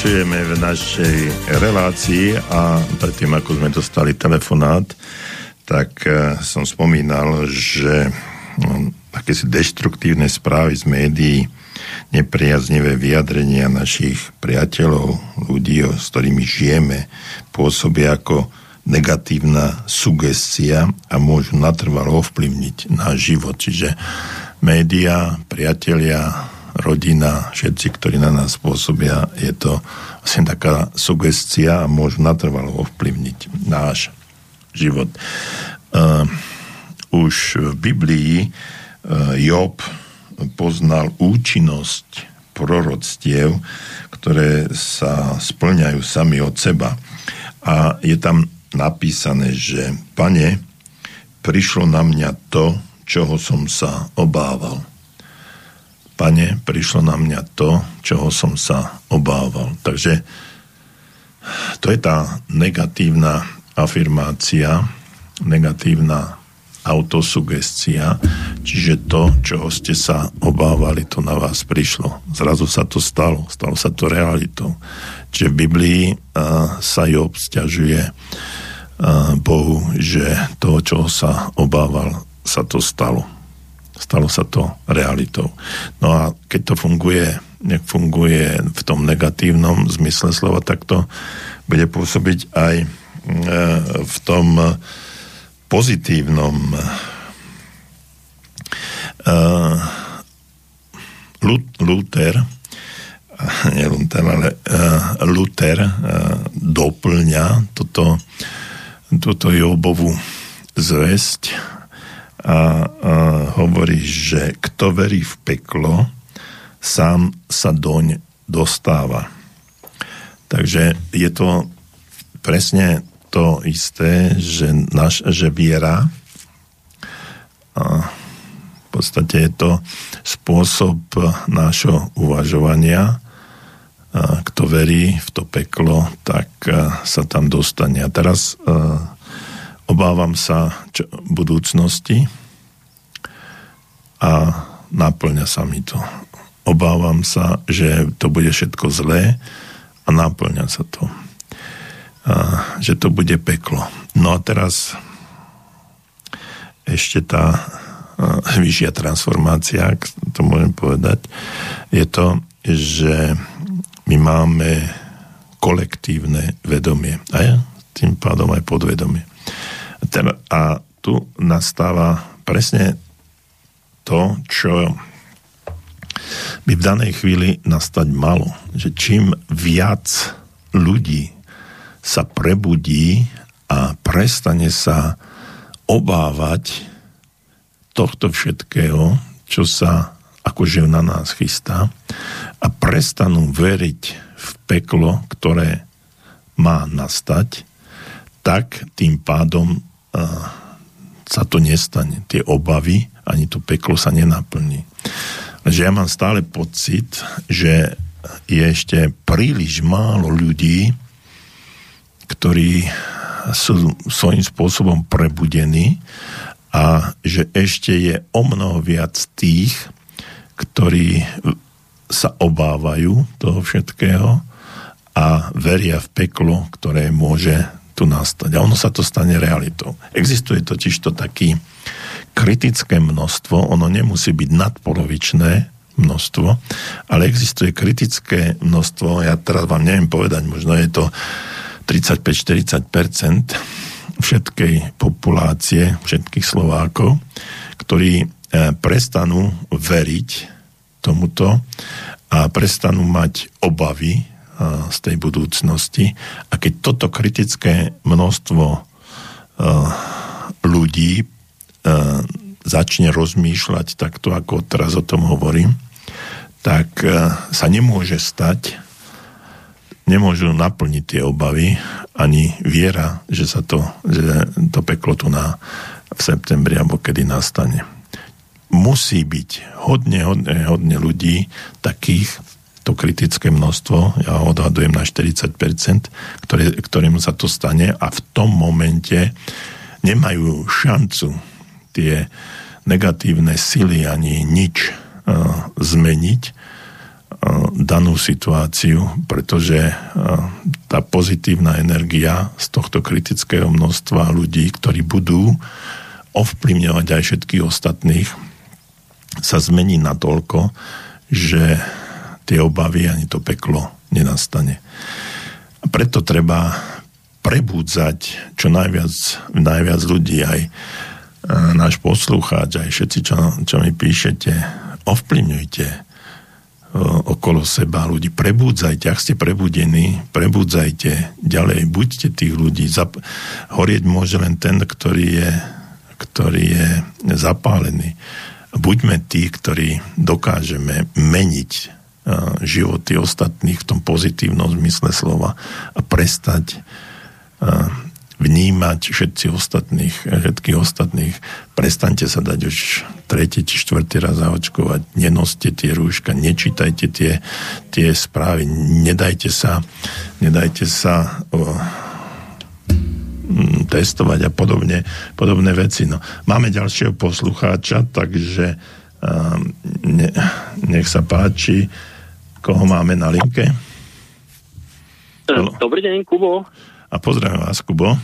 Pokračujeme v našej relácii a predtým, ako sme dostali telefonát, tak e, som spomínal, že no, si deštruktívne správy z médií, nepriaznivé vyjadrenia našich priateľov, ľudí, s ktorými žijeme, pôsobia ako negatívna sugestia a môžu natrvalo ovplyvniť náš život. Čiže média, priatelia, rodina, všetci, ktorí na nás pôsobia, je to vlastne taká sugestia a môžu natrvalo ovplyvniť náš život. Uh, už v Biblii uh, Job poznal účinnosť proroctiev, ktoré sa splňajú sami od seba. A je tam napísané, že pane, prišlo na mňa to, čoho som sa obával. Pane, prišlo na mňa to, čoho som sa obával. Takže to je tá negatívna afirmácia, negatívna autosugestia, čiže to, čoho ste sa obávali, to na vás prišlo. Zrazu sa to stalo, stalo sa to realitou. Čiže v Biblii uh, sa Job stiažuje uh, Bohu, že to, čoho sa obával, sa to stalo. Stalo sa to realitou. No a keď to funguje, funguje v tom negatívnom zmysle slova, tak to bude pôsobiť aj e, v tom pozitívnom e, Luther nie Luther, ale e, Luther doplňa toto, toto Jobovú zväzť a, a hovorí, že kto verí v peklo, sám sa doň dostáva. Takže je to presne to isté, že, naš, že viera a v podstate je to spôsob nášho uvažovania. A kto verí v to peklo, tak sa tam dostane. A teraz obávam sa čo, budúcnosti a náplňa sa mi to. Obávam sa, že to bude všetko zlé a náplňa sa to. A, že to bude peklo. No a teraz ešte tá vyššia transformácia, ak to môžem povedať, je to, že my máme kolektívne vedomie. A ja tým pádom aj podvedomie. A tu nastáva presne to, čo by v danej chvíli nastať malo. Že čím viac ľudí sa prebudí a prestane sa obávať tohto všetkého, čo sa akože na nás chystá a prestanú veriť v peklo, ktoré má nastať, tak tým pádom sa to nestane. Tie obavy, ani to peklo sa nenaplní. Že ja mám stále pocit, že je ešte príliš málo ľudí, ktorí sú svojím spôsobom prebudení a že ešte je o mnoho viac tých, ktorí sa obávajú toho všetkého a veria v peklo, ktoré môže tu nastať. A ono sa to stane realitou. Existuje totiž to taký kritické množstvo, ono nemusí byť nadpolovičné množstvo, ale existuje kritické množstvo, ja teraz vám neviem povedať, možno je to 35-40% všetkej populácie, všetkých Slovákov, ktorí e, prestanú veriť tomuto a prestanú mať obavy z tej budúcnosti. A keď toto kritické množstvo ľudí začne rozmýšľať takto, ako teraz o tom hovorím, tak sa nemôže stať, nemôžu naplniť tie obavy, ani viera, že sa to, že to peklo tu na, v septembri alebo kedy nastane. Musí byť hodne, hodne, hodne ľudí takých, to kritické množstvo, ja odhadujem na 40%, ktoré, ktorým sa to stane a v tom momente nemajú šancu tie negatívne sily ani nič uh, zmeniť danú situáciu, pretože tá pozitívna energia z tohto kritického množstva ľudí, ktorí budú ovplyvňovať aj všetkých ostatných, sa zmení na toľko, že tie obavy ani to peklo nenastane. A preto treba prebúdzať čo najviac, najviac ľudí, aj náš poslucháč, aj všetci, čo, čo mi píšete, ovplyvňujte okolo seba ľudí. Prebúdzajte, ak ste prebudení, prebúdzajte ďalej, buďte tých ľudí. Zap- horieť môže len ten, ktorý je, ktorý je zapálený. Buďme tí, ktorí dokážeme meniť životy ostatných v tom pozitívnom zmysle slova a prestať vnímať všetci ostatných, všetkých ostatných. Prestaňte sa dať už tretí či štvrtý raz zaočkovať, nenoste tie rúška, nečítajte tie, tie správy, nedajte sa, nedajte sa o, mm, testovať a podobne, podobné veci. No. Máme ďalšieho poslucháča, takže um, ne, nech sa páči, koho máme na linke. Dobrý deň, Kubo. A pozdravím vás, Kubo.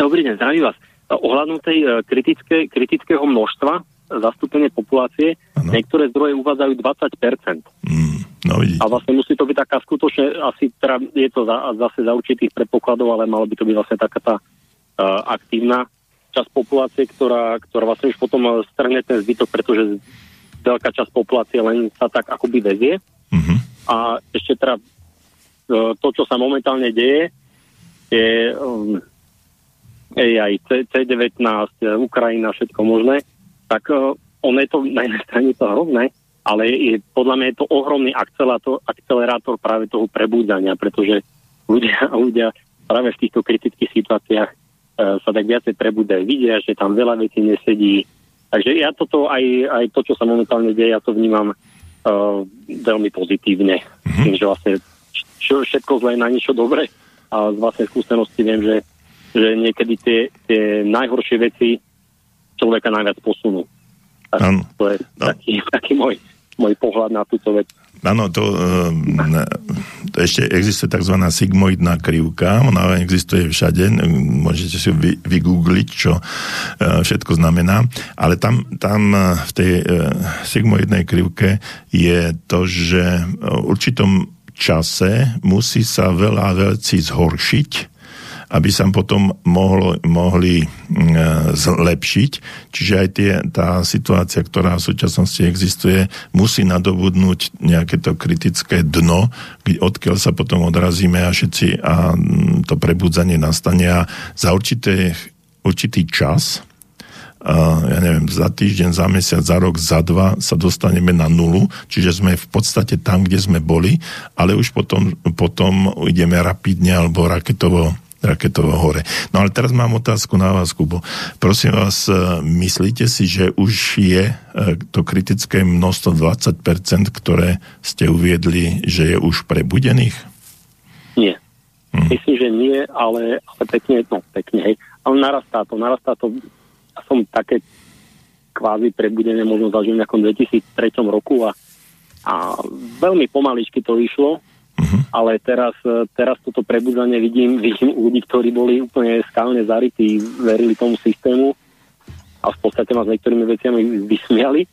Dobrý deň, zdravím vás. Ohľadom tej e, kritické, kritického množstva zastúpenie populácie, ano. niektoré zdroje uvádzajú 20%. Mm, no A vlastne musí to byť taká skutočne, asi teda je to za, zase za určitých predpokladov, ale malo by to byť vlastne taká tá uh, aktívna časť populácie, ktorá, ktorá vlastne už potom strhne ten zbytok, pretože veľká časť populácie len sa tak akoby vezie. Mm-hmm. A ešte teda uh, to, čo sa momentálne deje, je um, aj C19, Ukrajina, všetko možné, tak uh, on je to na jednej strane to hrozné, ale je, podľa mňa je to ohromný akcelerátor, akcelerátor práve toho prebúdania, pretože ľudia, ľudia práve v týchto kritických situáciách uh, sa tak viacej prebúdajú, vidia, že tam veľa vecí nesedí. Takže ja toto, aj, aj to, čo sa momentálne deje, ja to vnímam uh, veľmi pozitívne. Mm-hmm. Tým, že vlastne všetko zlé na niečo dobre a z vlastnej skúsenosti viem, že, že niekedy tie, tie najhoršie veci človeka najviac posunú. Tak to je no. taký, taký môj, môj pohľad na túto vec. Áno, to, to ešte existuje tzv. sigmoidná krivka, ona existuje všade, môžete si vy, vygoogliť, čo e, všetko znamená, ale tam, tam e, v tej e, sigmoidnej krivke je to, že v určitom čase musí sa veľa vecí zhoršiť, aby sa potom mohlo, mohli mm, zlepšiť. Čiže aj tie, tá situácia, ktorá v súčasnosti existuje, musí nadobudnúť nejaké to kritické dno, odkiaľ sa potom odrazíme a všetci a mm, to prebudzanie nastane a za určité, určitý čas ja neviem, za týždeň, za mesiac, za rok, za dva sa dostaneme na nulu, čiže sme v podstate tam, kde sme boli, ale už potom, potom ideme rapidne alebo raketovo raketovo hore. No ale teraz mám otázku na vás, Kubo. Prosím vás, e, myslíte si, že už je e, to kritické množstvo 20%, ktoré ste uviedli, že je už prebudených? Nie. Hm. Myslím, že nie, ale, ale pekne, no pekne, hej. Ale narastá to, narastá to som také kvázi prebudenie možno zažil v nejakom 2003 roku a, a veľmi pomaličky to išlo, uh-huh. ale teraz, teraz toto prebudzanie vidím, vidím u ľudí, ktorí boli úplne skálne zarytí, verili tomu systému a v podstate ma s niektorými veciami vysmiali.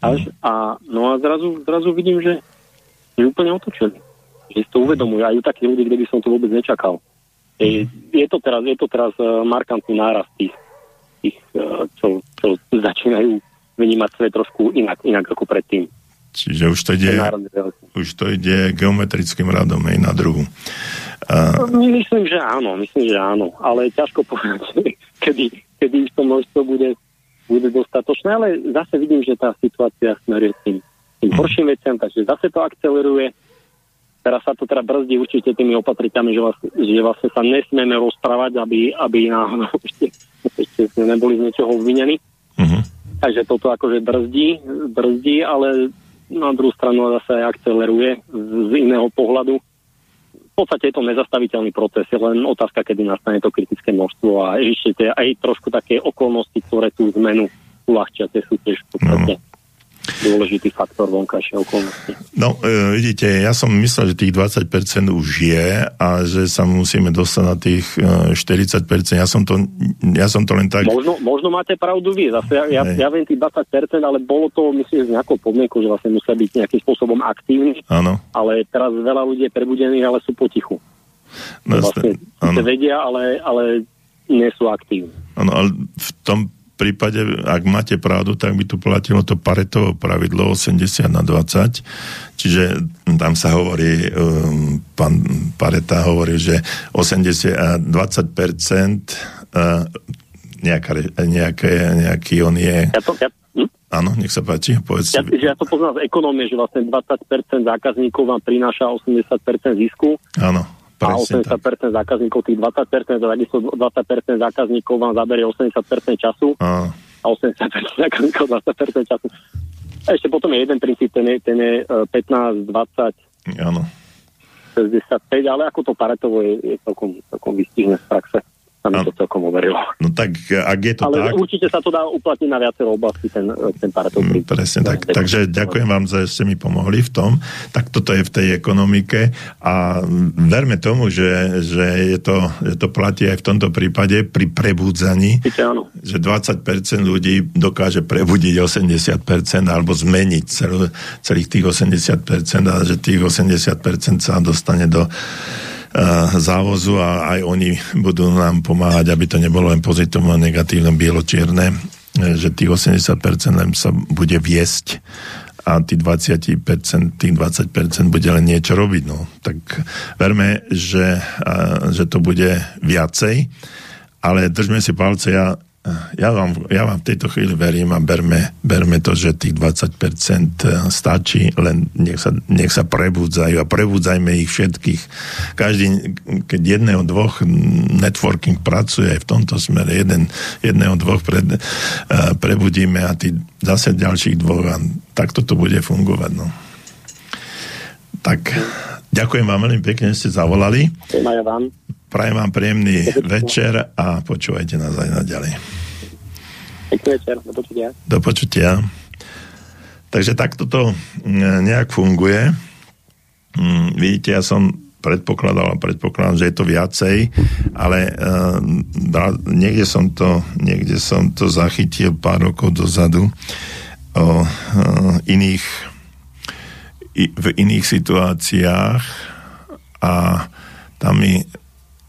Až, mhm. a, no a zrazu, zrazu vidím, že, že úplne otočili. Že si to uvedomujú. Aj u takých ľudí, kde by som to vôbec nečakal. Je, je, to teraz, je to teraz uh, markantný nárast tých, tých, eh, čo, čo začínajú vnímať svet trošku inak, inak ako predtým. Čiže už to ide, už to ide geometrickým radom aj na druhu. A... Myslím, že áno, myslím, že áno, ale ťažko povedať, kedy, kedy už to množstvo bude, bude dostatočné, ale zase vidím, že tá situácia smeruje tým, tým hm. horším veciam, takže zase to akceleruje Teraz sa to teda brzdí určite tými opatriťami, že, vlastne, že vlastne sa nesmieme rozprávať, aby, aby náhodou ešte, ešte sme neboli z niečoho obvinení. Uh-huh. Takže toto akože brzdí, brzdí, ale na druhú stranu zase akceleruje z, iného pohľadu. V podstate je to nezastaviteľný proces, je len otázka, kedy nastane to kritické množstvo a ešte aj trošku také okolnosti, ktoré tú zmenu uľahčia, tie sú tiež v podstate. Uh-huh dôležitý faktor vonkajšej okolnosti. No, e, vidíte, ja som myslel, že tých 20% už je a že sa musíme dostať na tých e, 40%. Ja som to, ja som to len tak... Možno, možno máte pravdu vy. Zase ja, ja, ja viem tých 20%, ale bolo to, myslím, z nejakou podmienkou, že vlastne musia byť nejakým spôsobom aktívni. Áno. Ale teraz veľa ľudí je prebudených, ale sú potichu. No, vlastne áno. vedia, ale, ale nie sú aktívni. Áno, ale v tom prípade, ak máte pravdu, tak by tu platilo to Paretovo pravidlo 80 na 20. Čiže tam sa hovorí, um, pán Pareta hovorí, že 80 a 20 uh, nejaká, nejaké, nejaký on je... Ja to, ja, hm? Áno, nech sa páči, povedzte. Ja, že ja to poznám z ekonómie, že vlastne 20% zákazníkov vám prináša 80% zisku. Áno a 80% tak. zákazníkov, tých 20%, takisto 20% zákazníkov vám zaberie 80% času a, a 80% zákazníkov 20% času. A ešte potom je jeden princíp, ten je, ten je 15, 20, Áno. 65, ale ako to paretovo je, je celkom, celkom vystihne z praxe sa mi to celkom overilo. No tak, ak je to Ale tak... určite sa to dá uplatniť na viacero oblasti, ten, ten Paretov mm, Presne tak. Takže ďakujem vám, že ste mi pomohli v tom. Tak toto je v tej ekonomike a verme tomu, že, že je to, že to platí aj v tomto prípade pri prebudzaní, že 20% ľudí dokáže prebudiť 80% alebo zmeniť cel, celých tých 80% a že tých 80% sa dostane do závozu a aj oni budú nám pomáhať, aby to nebolo len pozitívne, negatívne, bielo-čierne, že tých 80% len sa bude viesť a tých 20%, tých 20% bude len niečo robiť. No. Tak verme, že, že to bude viacej, ale držme si palce, ja ja vám, ja vám v tejto chvíli verím a berme, berme to, že tých 20% stačí, len nech sa, nech sa prebudzajú a prebudzajme ich všetkých. Každý, keď jedného, dvoch networking pracuje aj v tomto smere, jeden, jedného, dvoch pred, uh, prebudíme a tí zase ďalších dvoch a takto to bude fungovať. No. Tak ďakujem vám veľmi pekne, že ste zavolali. Ďakujem vám. Prajem vám príjemný večer a počúvajte nás aj naďalej. Pekný večer, do počutia. Do počutia. Takže takto to mm, nejak funguje. Mm, vidíte, ja som predpokladal a predpokladám, že je to viacej, ale uh, niekde som to niekde som to zachytil pár rokov dozadu o uh, iných i, v iných situáciách a tam mi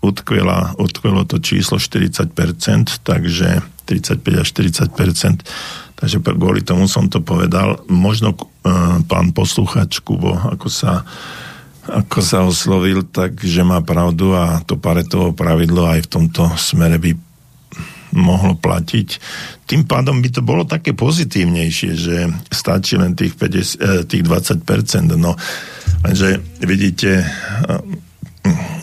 utkvela, utkvelo to číslo 40%, takže 35 až 40%, takže kvôli tomu som to povedal. Možno uh, pán posluchač Kubo, ako sa ako sa oslovil, tak že má pravdu a to paretovo pravidlo aj v tomto smere by mohlo platiť. Tým pádom by to bolo také pozitívnejšie, že stačí len tých, 50, eh, tých 20%. No, lenže vidíte,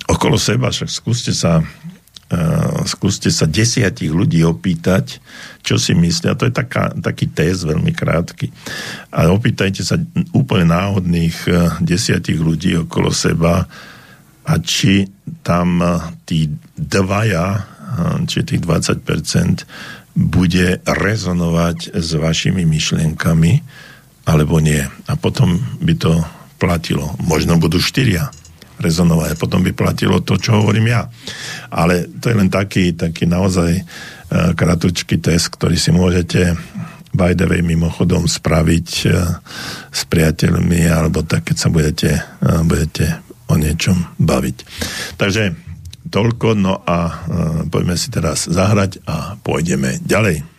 okolo seba, však skúste sa uh, skúste sa desiatich ľudí opýtať, čo si myslia. To je taká, taký test veľmi krátky. A opýtajte sa úplne náhodných uh, desiatich ľudí okolo seba a či tam uh, tí dvaja, či tých 20% bude rezonovať s vašimi myšlienkami alebo nie. A potom by to platilo. Možno budú štyria rezonovať. Potom by platilo to, čo hovorím ja. Ale to je len taký, taký naozaj uh, kratučký test, ktorý si môžete by the way mimochodom spraviť uh, s priateľmi alebo tak, keď sa budete, uh, budete o niečom baviť. Takže toľko, no a poďme si teraz zahrať a pôjdeme ďalej.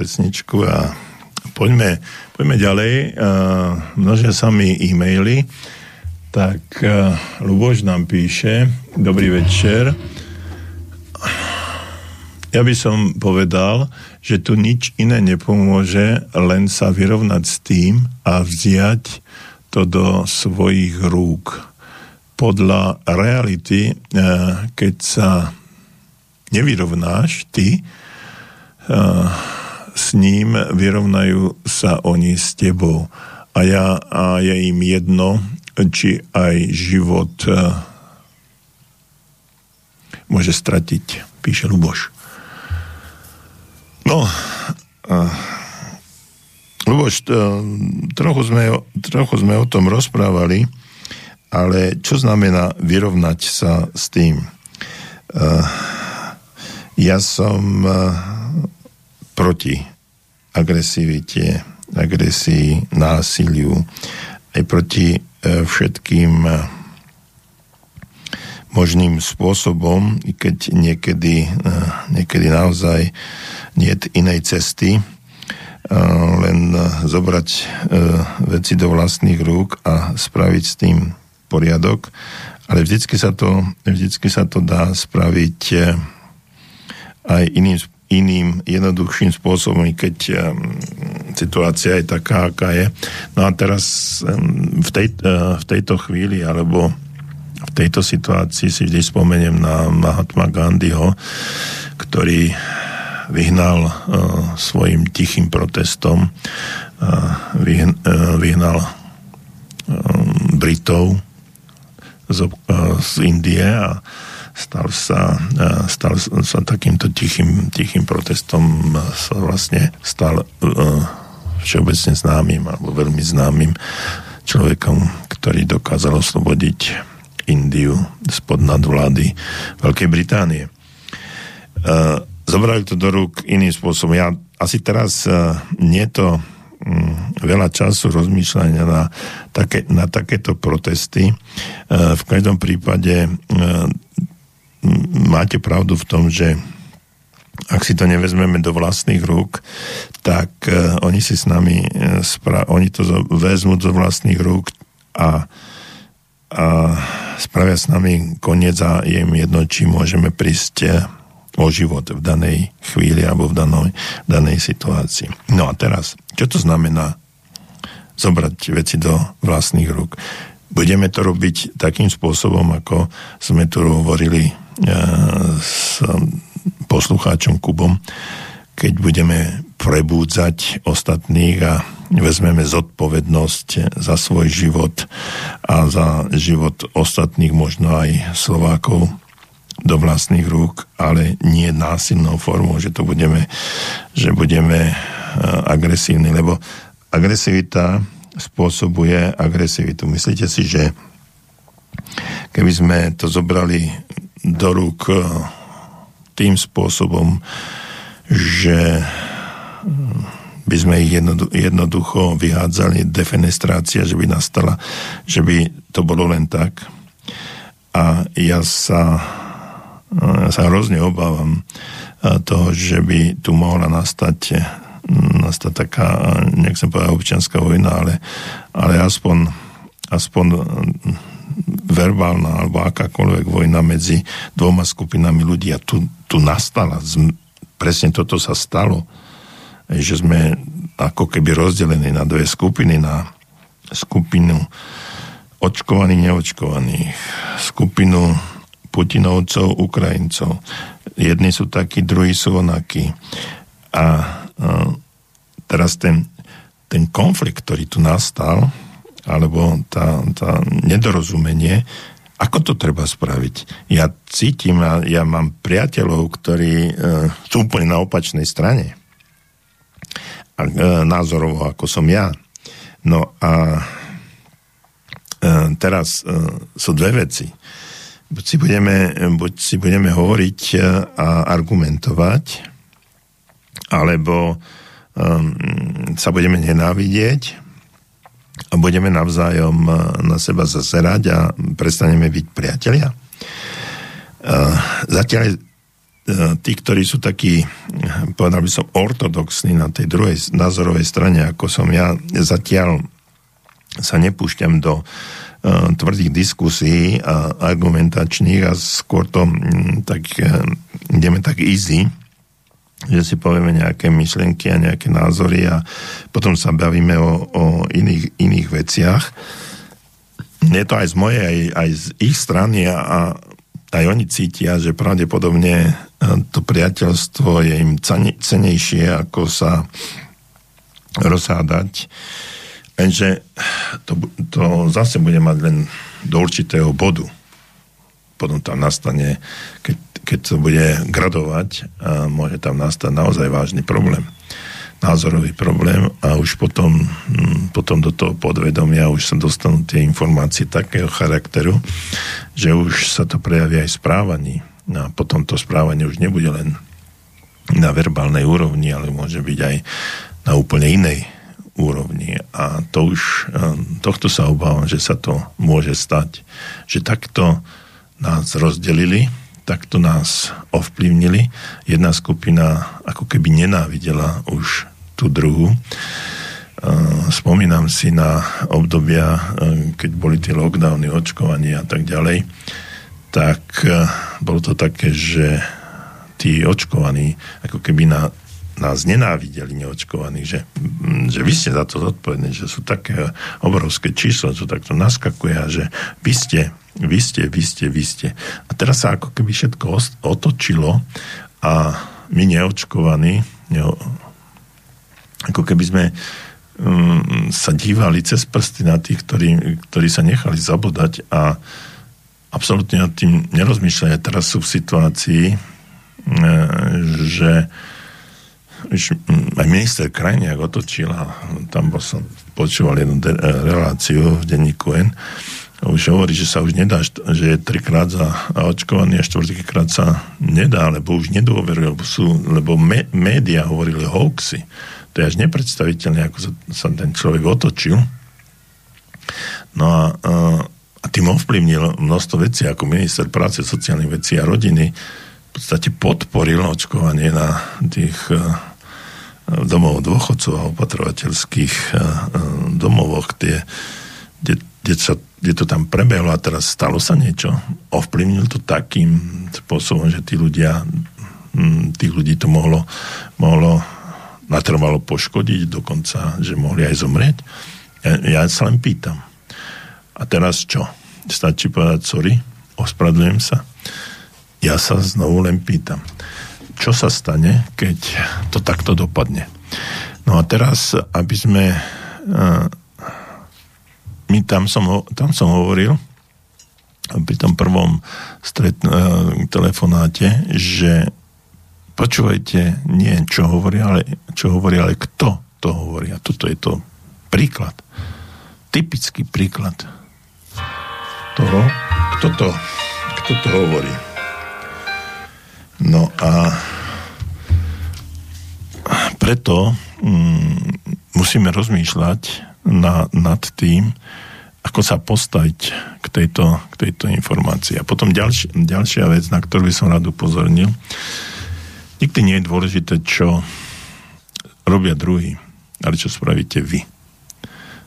Pesničku a poďme, poďme ďalej. Množia sa mi e-maily, tak Luboš nám píše, dobrý večer. Ja by som povedal, že tu nič iné nepomôže, len sa vyrovnať s tým a vziať to do svojich rúk. Podľa reality, uh, keď sa nevyrovnáš ty, s ním vyrovnajú sa oni s tebou. A, ja, a je im jedno, či aj život môže stratiť, píše Luboš. No, Luboš, trochu sme, trochu sme o tom rozprávali, ale čo znamená vyrovnať sa s tým? Ja som proti agresivite, agresii, násiliu, aj proti e, všetkým e, možným spôsobom, i keď niekedy, e, niekedy naozaj nie inej cesty, len zobrať veci do vlastných rúk a spraviť s tým poriadok, ale vždycky sa to, vždycky sa to dá spraviť aj iným spôsobom iným, jednoduchším spôsobom, keď situácia je taká, aká je. No a teraz v, tej, uh, v tejto chvíli, alebo v tejto situácii si vždy spomeniem na Mahatma Gandhiho, ktorý vyhnal uh, svojim tichým protestom, uh, vyhn, uh, vyhnal um, Britov z, uh, z Indie a stal sa, e, stal sa takýmto tichým, tichým protestom sa vlastne stal e, všeobecne známym alebo veľmi známym človekom, ktorý dokázal oslobodiť Indiu spod nadvlády Veľkej Británie. E, zobrali to do rúk iným spôsobom. Ja asi teraz nie to mm, veľa času rozmýšľania na, také, na takéto protesty. V každom prípade máte pravdu v tom, že ak si to nevezmeme do vlastných rúk, tak uh, oni si s nami, uh, spra- oni to zo- vezmú do vlastných rúk a, a spravia s nami koniec a je im jedno, či môžeme prísť uh, o život v danej chvíli alebo v danej, v danej situácii. No a teraz, čo to znamená zobrať veci do vlastných rúk? Budeme to robiť takým spôsobom, ako sme tu hovorili s poslucháčom Kubom, keď budeme prebúdzať ostatných a vezmeme zodpovednosť za svoj život a za život ostatných, možno aj Slovákov do vlastných rúk, ale nie násilnou formou, že to budeme, že budeme agresívni, lebo agresivita spôsobuje agresivitu. Myslíte si, že keby sme to zobrali do rúk eh, tým spôsobom, že by sme ich jednoducho vyhádzali, defenestrácia, že by nastala, že by to bolo len tak. A ja sa, ja sa hrozne obávam toho, že by tu mohla nastať, nastať taká, nechcem povedať občianská vojna, ale, ale aspoň, aspoň verbálna alebo akákoľvek vojna medzi dvoma skupinami ľudí a tu, tu nastala. Presne toto sa stalo, že sme ako keby rozdelení na dve skupiny, na skupinu očkovaných, neočkovaných, skupinu Putinovcov, Ukrajincov. Jedni sú takí, druhí sú onakí. A, a teraz ten, ten konflikt, ktorý tu nastal, alebo tá, tá nedorozumenie, ako to treba spraviť? Ja cítim a ja mám priateľov, ktorí e, sú úplne na opačnej strane. A, e, názorovo, ako som ja. No a e, teraz e, sú dve veci. Buď si budeme, buď si budeme hovoriť e, a argumentovať, alebo e, sa budeme nenávidieť, a budeme navzájom e, na seba zazerať a prestaneme byť priatelia. E, zatiaľ, tí, ktorí sú takí, povedal by som, ortodoxní na tej druhej názorovej strane, ako som ja, zatiaľ sa nepúšťam do tvrdých diskusí a argumentačných a skôr to tak ideme tak easy, že si povieme nejaké myšlienky a nejaké názory a potom sa bavíme o, o iných, iných veciach. Je to aj z mojej, aj, aj z ich strany a, a aj oni cítia, že pravdepodobne to priateľstvo je im cenejšie, ako sa rozhádať. Lenže to, to zase bude mať len do určitého bodu. Potom tam nastane, keď, keď to bude gradovať, môže tam nastať naozaj vážny problém názorový problém a už potom, hm, potom do toho podvedomia už sa dostanú tie informácie takého charakteru, že už sa to prejaví aj správaní a potom to správanie už nebude len na verbálnej úrovni, ale môže byť aj na úplne inej úrovni. A to už, tohto sa obávam, že sa to môže stať. Že takto nás rozdelili, takto nás ovplyvnili. Jedna skupina ako keby nenávidela už tú druhú. Spomínam si na obdobia, keď boli tie lockdowny, očkovania a tak ďalej tak eh, bolo to také, že tí očkovaní ako keby na, nás nenávideli neočkovaní, že, mm, že vy ste za to zodpovední, že sú také obrovské čísla, čo takto naskakuje a že vy ste, vy ste, vy ste, vy ste. A teraz sa ako keby všetko otočilo a my neočkovaní, neo, ako keby sme um, sa dívali cez prsty na tých, ktorí, ktorí sa nechali zabodať a absolútne nad tým nerozmýšľajú. Teraz sú v situácii, e, že už aj minister Krajniak otočil a tam som počúval jednu de- reláciu v denníku N už hovorí, že sa už nedá, že je trikrát za očkovaný a štvrtýkrát sa nedá, lebo už nedôverujú, lebo, sú, lebo me, média hovorili hoaxy. To je až nepredstaviteľné, ako sa, sa ten človek otočil. No a, a a tým ovplyvnil množstvo vecí, ako minister práce, sociálnych vecí a rodiny v podstate podporil očkovanie na tých eh, domov dôchodcov a opatrovateľských eh, domovoch, kde, kde, sa, kde to tam prebehlo a teraz stalo sa niečo. Ovplyvnil to takým spôsobom, že tí ľudia, hm, tých ľudí to mohlo, mohlo natrvalo poškodiť, dokonca, že mohli aj zomrieť. Ja, ja sa len pýtam, a teraz čo? Stačí povedať sorry, ospravedlňujem sa. Ja sa znovu len pýtam, čo sa stane, keď to takto dopadne. No a teraz, aby sme my tam som, tam som hovoril pri tom prvom stret, telefonáte, že počúvajte, nie čo hovorí, ale čo hovorí, ale kto to hovorí. A toto je to príklad. Typický príklad toho, kto to, kto to hovorí. No a preto mm, musíme rozmýšľať na, nad tým, ako sa postaviť k tejto, k tejto informácii. A potom ďalš, ďalšia vec, na ktorú by som rád upozornil. Nikdy nie je dôležité, čo robia druhý, ale čo spravíte vy.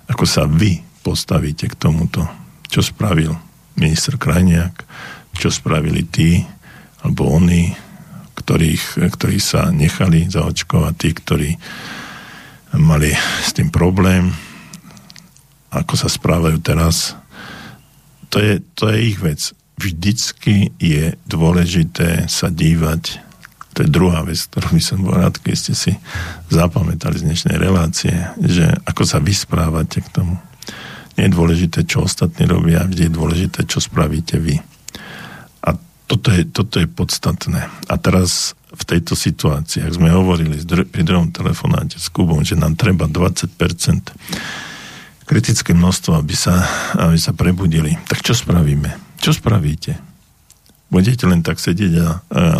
Ako sa vy postavíte k tomuto čo spravil minister Krajniak, čo spravili tí, alebo oni, ktorých, ktorí sa nechali zaočkovať, tí, ktorí mali s tým problém, ako sa správajú teraz, to je, to je ich vec. Vždycky je dôležité sa dívať, to je druhá vec, ktorú by som bol rád, keď ste si zapamätali z dnešnej relácie, že ako sa vysprávate k tomu nie je dôležité, čo ostatní robia, vždy je dôležité, čo spravíte vy. A toto je, toto je podstatné. A teraz v tejto situácii, ak sme hovorili pri druhom telefonáte s Kubom, že nám treba 20% kritické množstvo, aby sa, aby sa prebudili, tak čo spravíme? Čo spravíte? Budete len tak sedieť a, a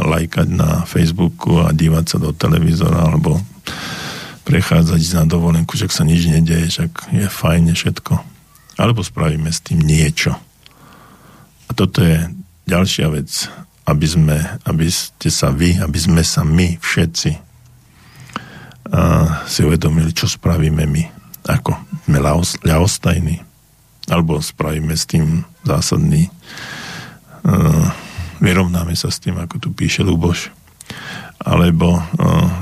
lajkať na Facebooku a dívať sa do televízora alebo prechádzať na dovolenku, že sa nič nedieje, však je fajne všetko alebo spravíme s tým niečo. A toto je ďalšia vec. aby, sme, aby ste sa vy, aby sme sa my všetci a, si uvedomili, čo spravíme my. Ako sme ľahostajní. Alebo spravíme s tým zásadný uh, vyrovnáme sa s tým, ako tu píše Luboš alebo uh,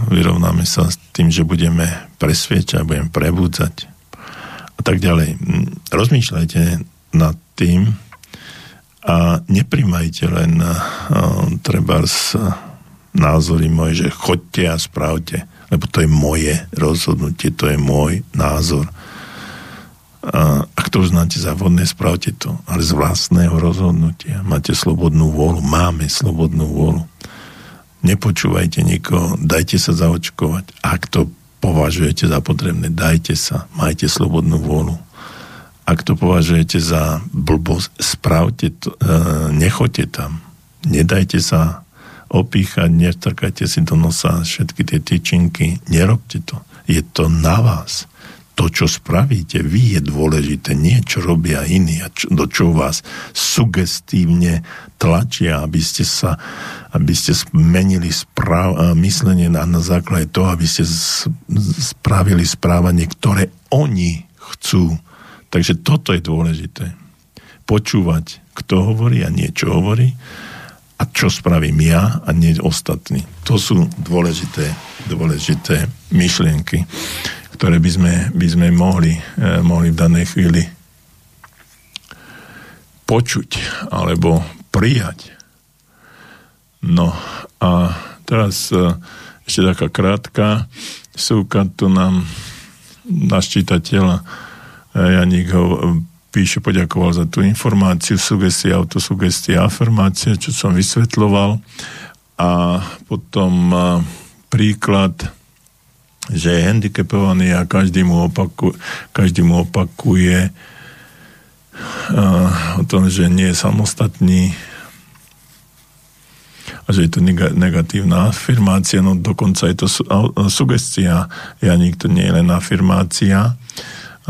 vyrovnáme sa s tým, že budeme presviečať, budeme prebudzať a tak ďalej. Rozmýšľajte nad tým a neprimajte len uh, treba názory moje, že chodte a spravte, lebo to je moje rozhodnutie, to je môj názor. A ak to uznáte za vodné, spravte to, ale z vlastného rozhodnutia. Máte slobodnú vôľu, máme slobodnú vôľu. Nepočúvajte nikoho, dajte sa zaočkovať. Ak to považujete za potrebné, dajte sa, majte slobodnú vôľu. Ak to považujete za blbosť, spravte to, e, nechoďte tam. Nedajte sa opíchať, nestrkajte si do nosa všetky tie tyčinky, nerobte to. Je to na vás to, čo spravíte vy, je dôležité, nie čo robia iní a čo, do čo vás sugestívne tlačia, aby ste sa, aby ste zmenili správ, myslenie na, na základe toho, aby ste spravili správanie, ktoré oni chcú. Takže toto je dôležité. Počúvať, kto hovorí a niečo hovorí a čo spravím ja a nie ostatní. To sú dôležité, dôležité myšlienky ktoré by sme, by sme mohli, eh, mohli v danej chvíli počuť alebo prijať. No a teraz eh, ešte taká krátka súka tu nám náš čitateľ eh, Janík ho píše, poďakoval za tú informáciu, sugestie, autosugestie, afirmácie, čo som vysvetloval. A potom príklad že je handicapovaný a každý mu, opaku, každý mu opakuje uh, o tom, že nie je samostatný a že je to negatívna afirmácia, no dokonca je to su, sugestia. Ja nikto nie je len afirmácia.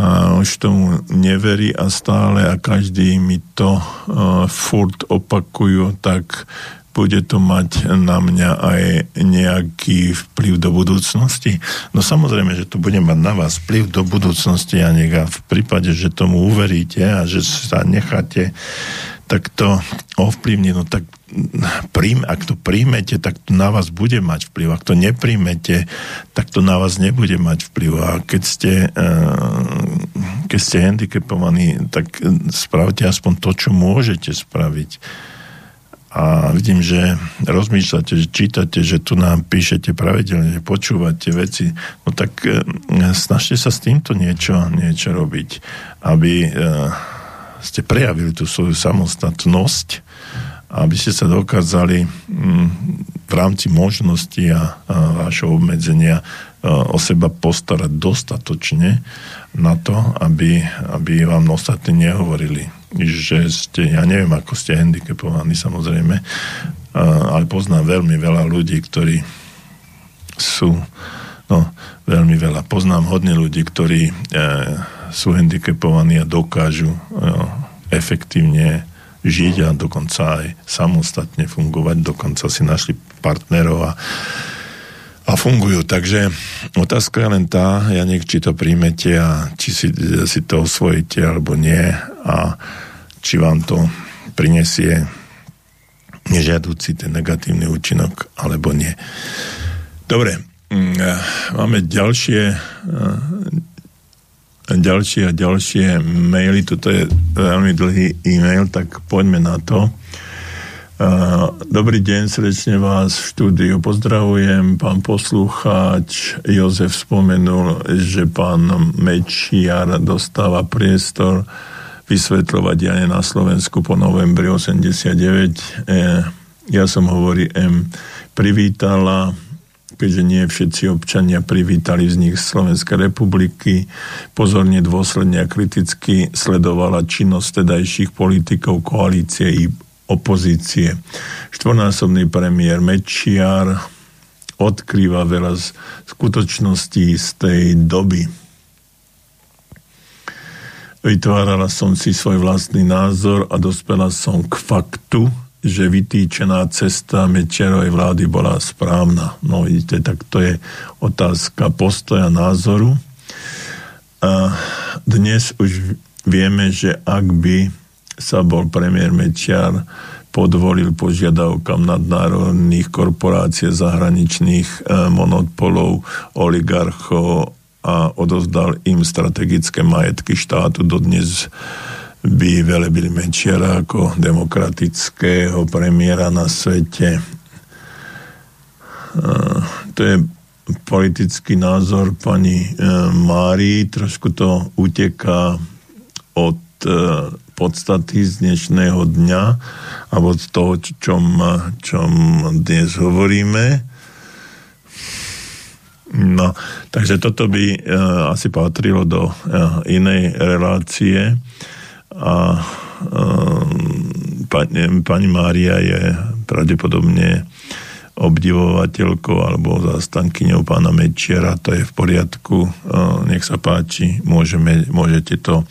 A už tomu neverí a stále a každý mi to uh, furt opakujú, tak bude to mať na mňa aj nejaký vplyv do budúcnosti? No samozrejme, že to bude mať na vás vplyv do budúcnosti a nech v prípade, že tomu uveríte a že sa necháte tak to ovplyvní, no tak príjm, ak to príjmete, tak to na vás bude mať vplyv. Ak to nepríjmete, tak to na vás nebude mať vplyv. A keď ste, eh, keď ste handicapovaní, tak spravte aspoň to, čo môžete spraviť a vidím, že rozmýšľate, že čítate, že tu nám píšete pravidelne, že počúvate veci, no tak e, snažte sa s týmto niečo, niečo robiť, aby e, ste prejavili tú svoju samostatnosť, aby ste sa dokázali mm, v rámci možnosti a, vášho obmedzenia e, o seba postarať dostatočne na to, aby, aby vám ostatní nehovorili že ste, ja neviem, ako ste handicapovaní samozrejme, ale poznám veľmi veľa ľudí, ktorí sú, no veľmi veľa, poznám hodne ľudí, ktorí e, sú handicapovaní a dokážu e, efektívne žiť a dokonca aj samostatne fungovať, dokonca si našli partnerov a a fungujú. Takže otázka je len tá, ja nech či to príjmete a či si, si to osvojíte alebo nie a či vám to prinesie nežiadúci ten negatívny účinok alebo nie. Dobre, mm, máme ďalšie ďalšie a ďalšie maily. Toto je veľmi dlhý e-mail, tak poďme na to. Dobrý deň, srdečne vás v štúdiu pozdravujem. Pán poslucháč Jozef spomenul, že pán Mečiar dostáva priestor vysvetľovať dianie na Slovensku po novembri 89. E, ja som hovorí M privítala, keďže nie všetci občania privítali vznik Slovenskej republiky, pozorne, dôsledne a kriticky sledovala činnosť tedajších politikov koalície opozície. Štvornásobný premiér Mečiar odkrýva veľa skutočností z tej doby. Vytvárala som si svoj vlastný názor a dospela som k faktu, že vytýčená cesta Mečiarovej vlády bola správna. No vidíte, tak to je otázka postoja názoru. A dnes už vieme, že ak by sa bol premiér Mečiar podvolil požiadavkám nadnárodných korporácií, zahraničných e, monopolov, oligarchov a odozdal im strategické majetky štátu. Dodnes by velebili Mečiara ako demokratického premiéra na svete. To je politický názor pani e, Mári, trošku to uteká od e, podstaty z dnešného dňa a od toho, čom, čom dnes hovoríme. No, takže toto by uh, asi patrilo do uh, inej relácie a um, pani, pani Mária je pravdepodobne obdivovateľkou alebo zastankyňou pána Mečiera, to je v poriadku, uh, nech sa páči, môžeme, môžete to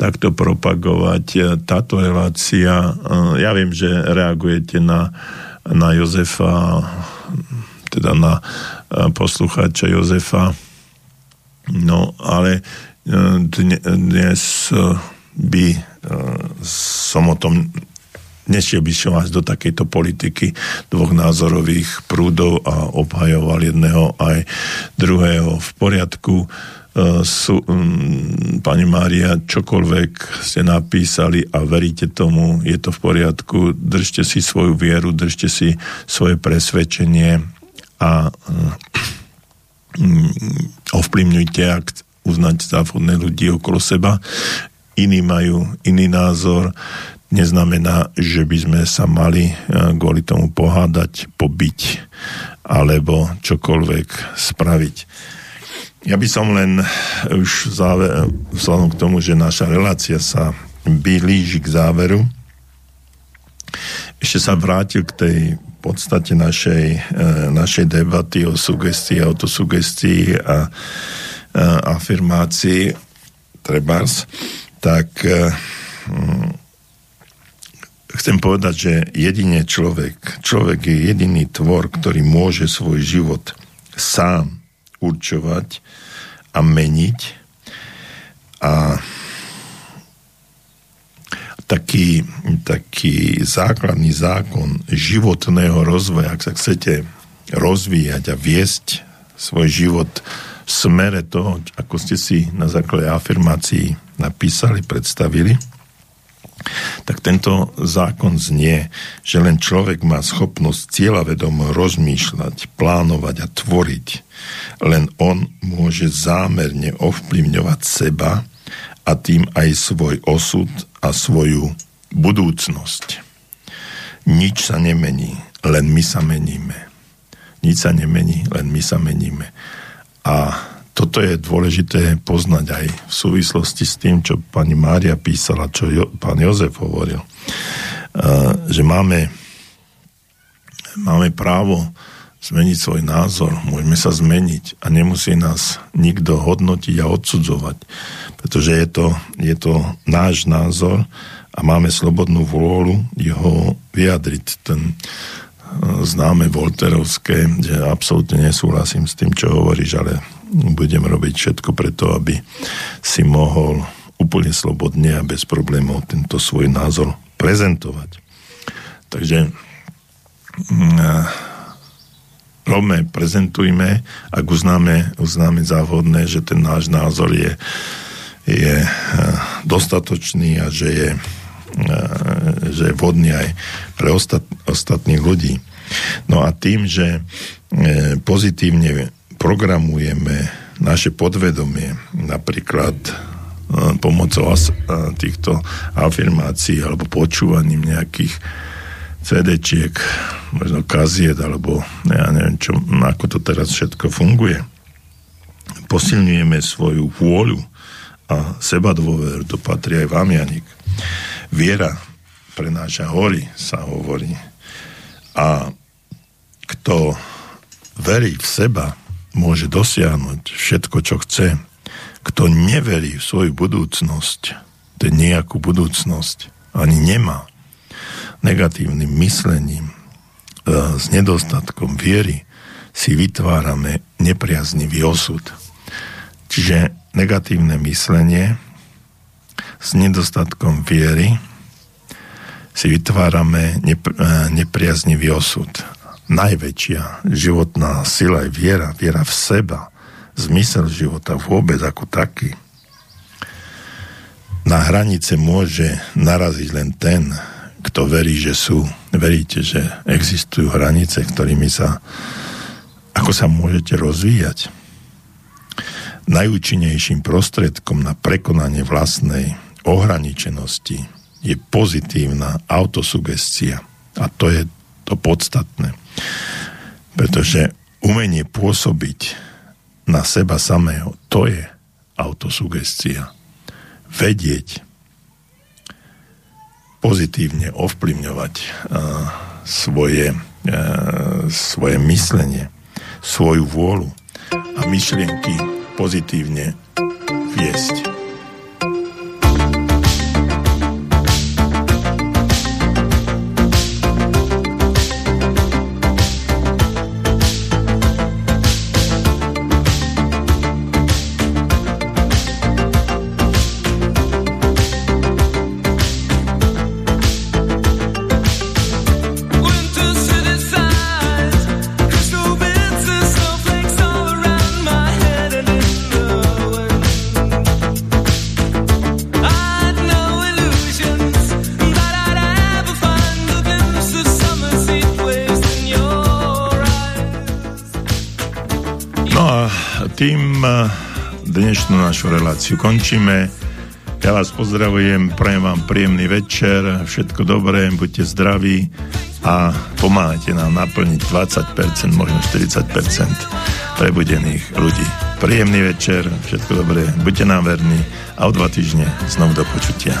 takto propagovať. Táto relácia, uh, ja viem, že reagujete na, na Jozefa, teda na poslucháča Jozefa, no ale dnes by e, som o tom nešiel by som až do takejto politiky dvoch názorových prúdov a obhajoval jedného aj druhého v poriadku. E, sú, um, pani Mária, čokoľvek ste napísali a veríte tomu, je to v poriadku, držte si svoju vieru, držte si svoje presvedčenie a um, ovplyvňujte, ak uznať závodné ľudí okolo seba iní majú iný názor, neznamená, že by sme sa mali e, kvôli tomu pohádať, pobiť alebo čokoľvek spraviť. Ja by som len už vzhľadom k tomu, že naša relácia sa blíži k záveru, ešte sa vrátil k tej podstate našej, e, našej debaty o sugestii, autosugestii a, a afirmácii trebárs tak chcem povedať, že jedine človek, človek je jediný tvor, ktorý môže svoj život sám určovať a meniť. A taký, taký základný zákon životného rozvoja, ak sa chcete rozvíjať a viesť svoj život v smere toho, ako ste si na základe afirmácií napísali, predstavili, tak tento zákon znie, že len človek má schopnosť cieľavedomo rozmýšľať, plánovať a tvoriť. Len on môže zámerne ovplyvňovať seba a tým aj svoj osud a svoju budúcnosť. Nič sa nemení, len my sa meníme. Nič sa nemení, len my sa meníme. A toto je dôležité poznať aj v súvislosti s tým, čo pani Mária písala, čo jo, pán Jozef hovoril, uh, že máme, máme právo zmeniť svoj názor, môžeme sa zmeniť a nemusí nás nikto hodnotiť a odsudzovať, pretože je to, je to náš názor a máme slobodnú vôľu jeho vyjadriť. Ten známe Volterovské, že absolútne nesúhlasím s tým, čo hovoríš, ale budem robiť všetko preto, aby si mohol úplne slobodne a bez problémov tento svoj názor prezentovať. Takže mm, robme, prezentujme, ak uznáme, uznáme závodné, že ten náš názor je, je dostatočný a že je, že je vhodný aj pre ostat, ostatných ľudí. No a tým, že eh, pozitívne programujeme naše podvedomie, napríklad e, pomocou e, týchto afirmácií alebo počúvaním nejakých CD-čiek, možno kaziet, alebo ja neviem, čo, ako to teraz všetko funguje. Posilňujeme svoju vôľu a seba dôveru, to patrí aj vám, Janik. Viera prenáša hory, sa hovorí. A kto verí v seba, môže dosiahnuť všetko, čo chce. Kto neverí v svoju budúcnosť, ten nejakú budúcnosť ani nemá. negatívnym myslením, e, s nedostatkom viery si vytvárame nepriaznivý osud. Čiže negatívne myslenie s nedostatkom viery si vytvárame nepr- e, nepriaznivý osud. Najväčšia životná sila je viera, viera v seba, zmysel života vôbec ako taký. Na hranice môže naraziť len ten, kto verí, že sú. Veríte, že existujú hranice, ktorými sa ako sa môžete rozvíjať. Najúčinnejším prostredkom na prekonanie vlastnej ohraničenosti je pozitívna autosugestia. A to je to podstatné. Pretože umenie pôsobiť na seba samého, to je autosugestia. Vedieť, pozitívne ovplyvňovať uh, svoje, uh, svoje myslenie, svoju vôľu a myšlienky pozitívne viesť. Dnešnú našu reláciu končíme. Ja vás pozdravujem, prajem vám príjemný večer, všetko dobré, buďte zdraví a pomáhajte nám naplniť 20%, možno 40% prebudených ľudí. Príjemný večer, všetko dobré, buďte nám verní a o dva týždne znovu do počutia.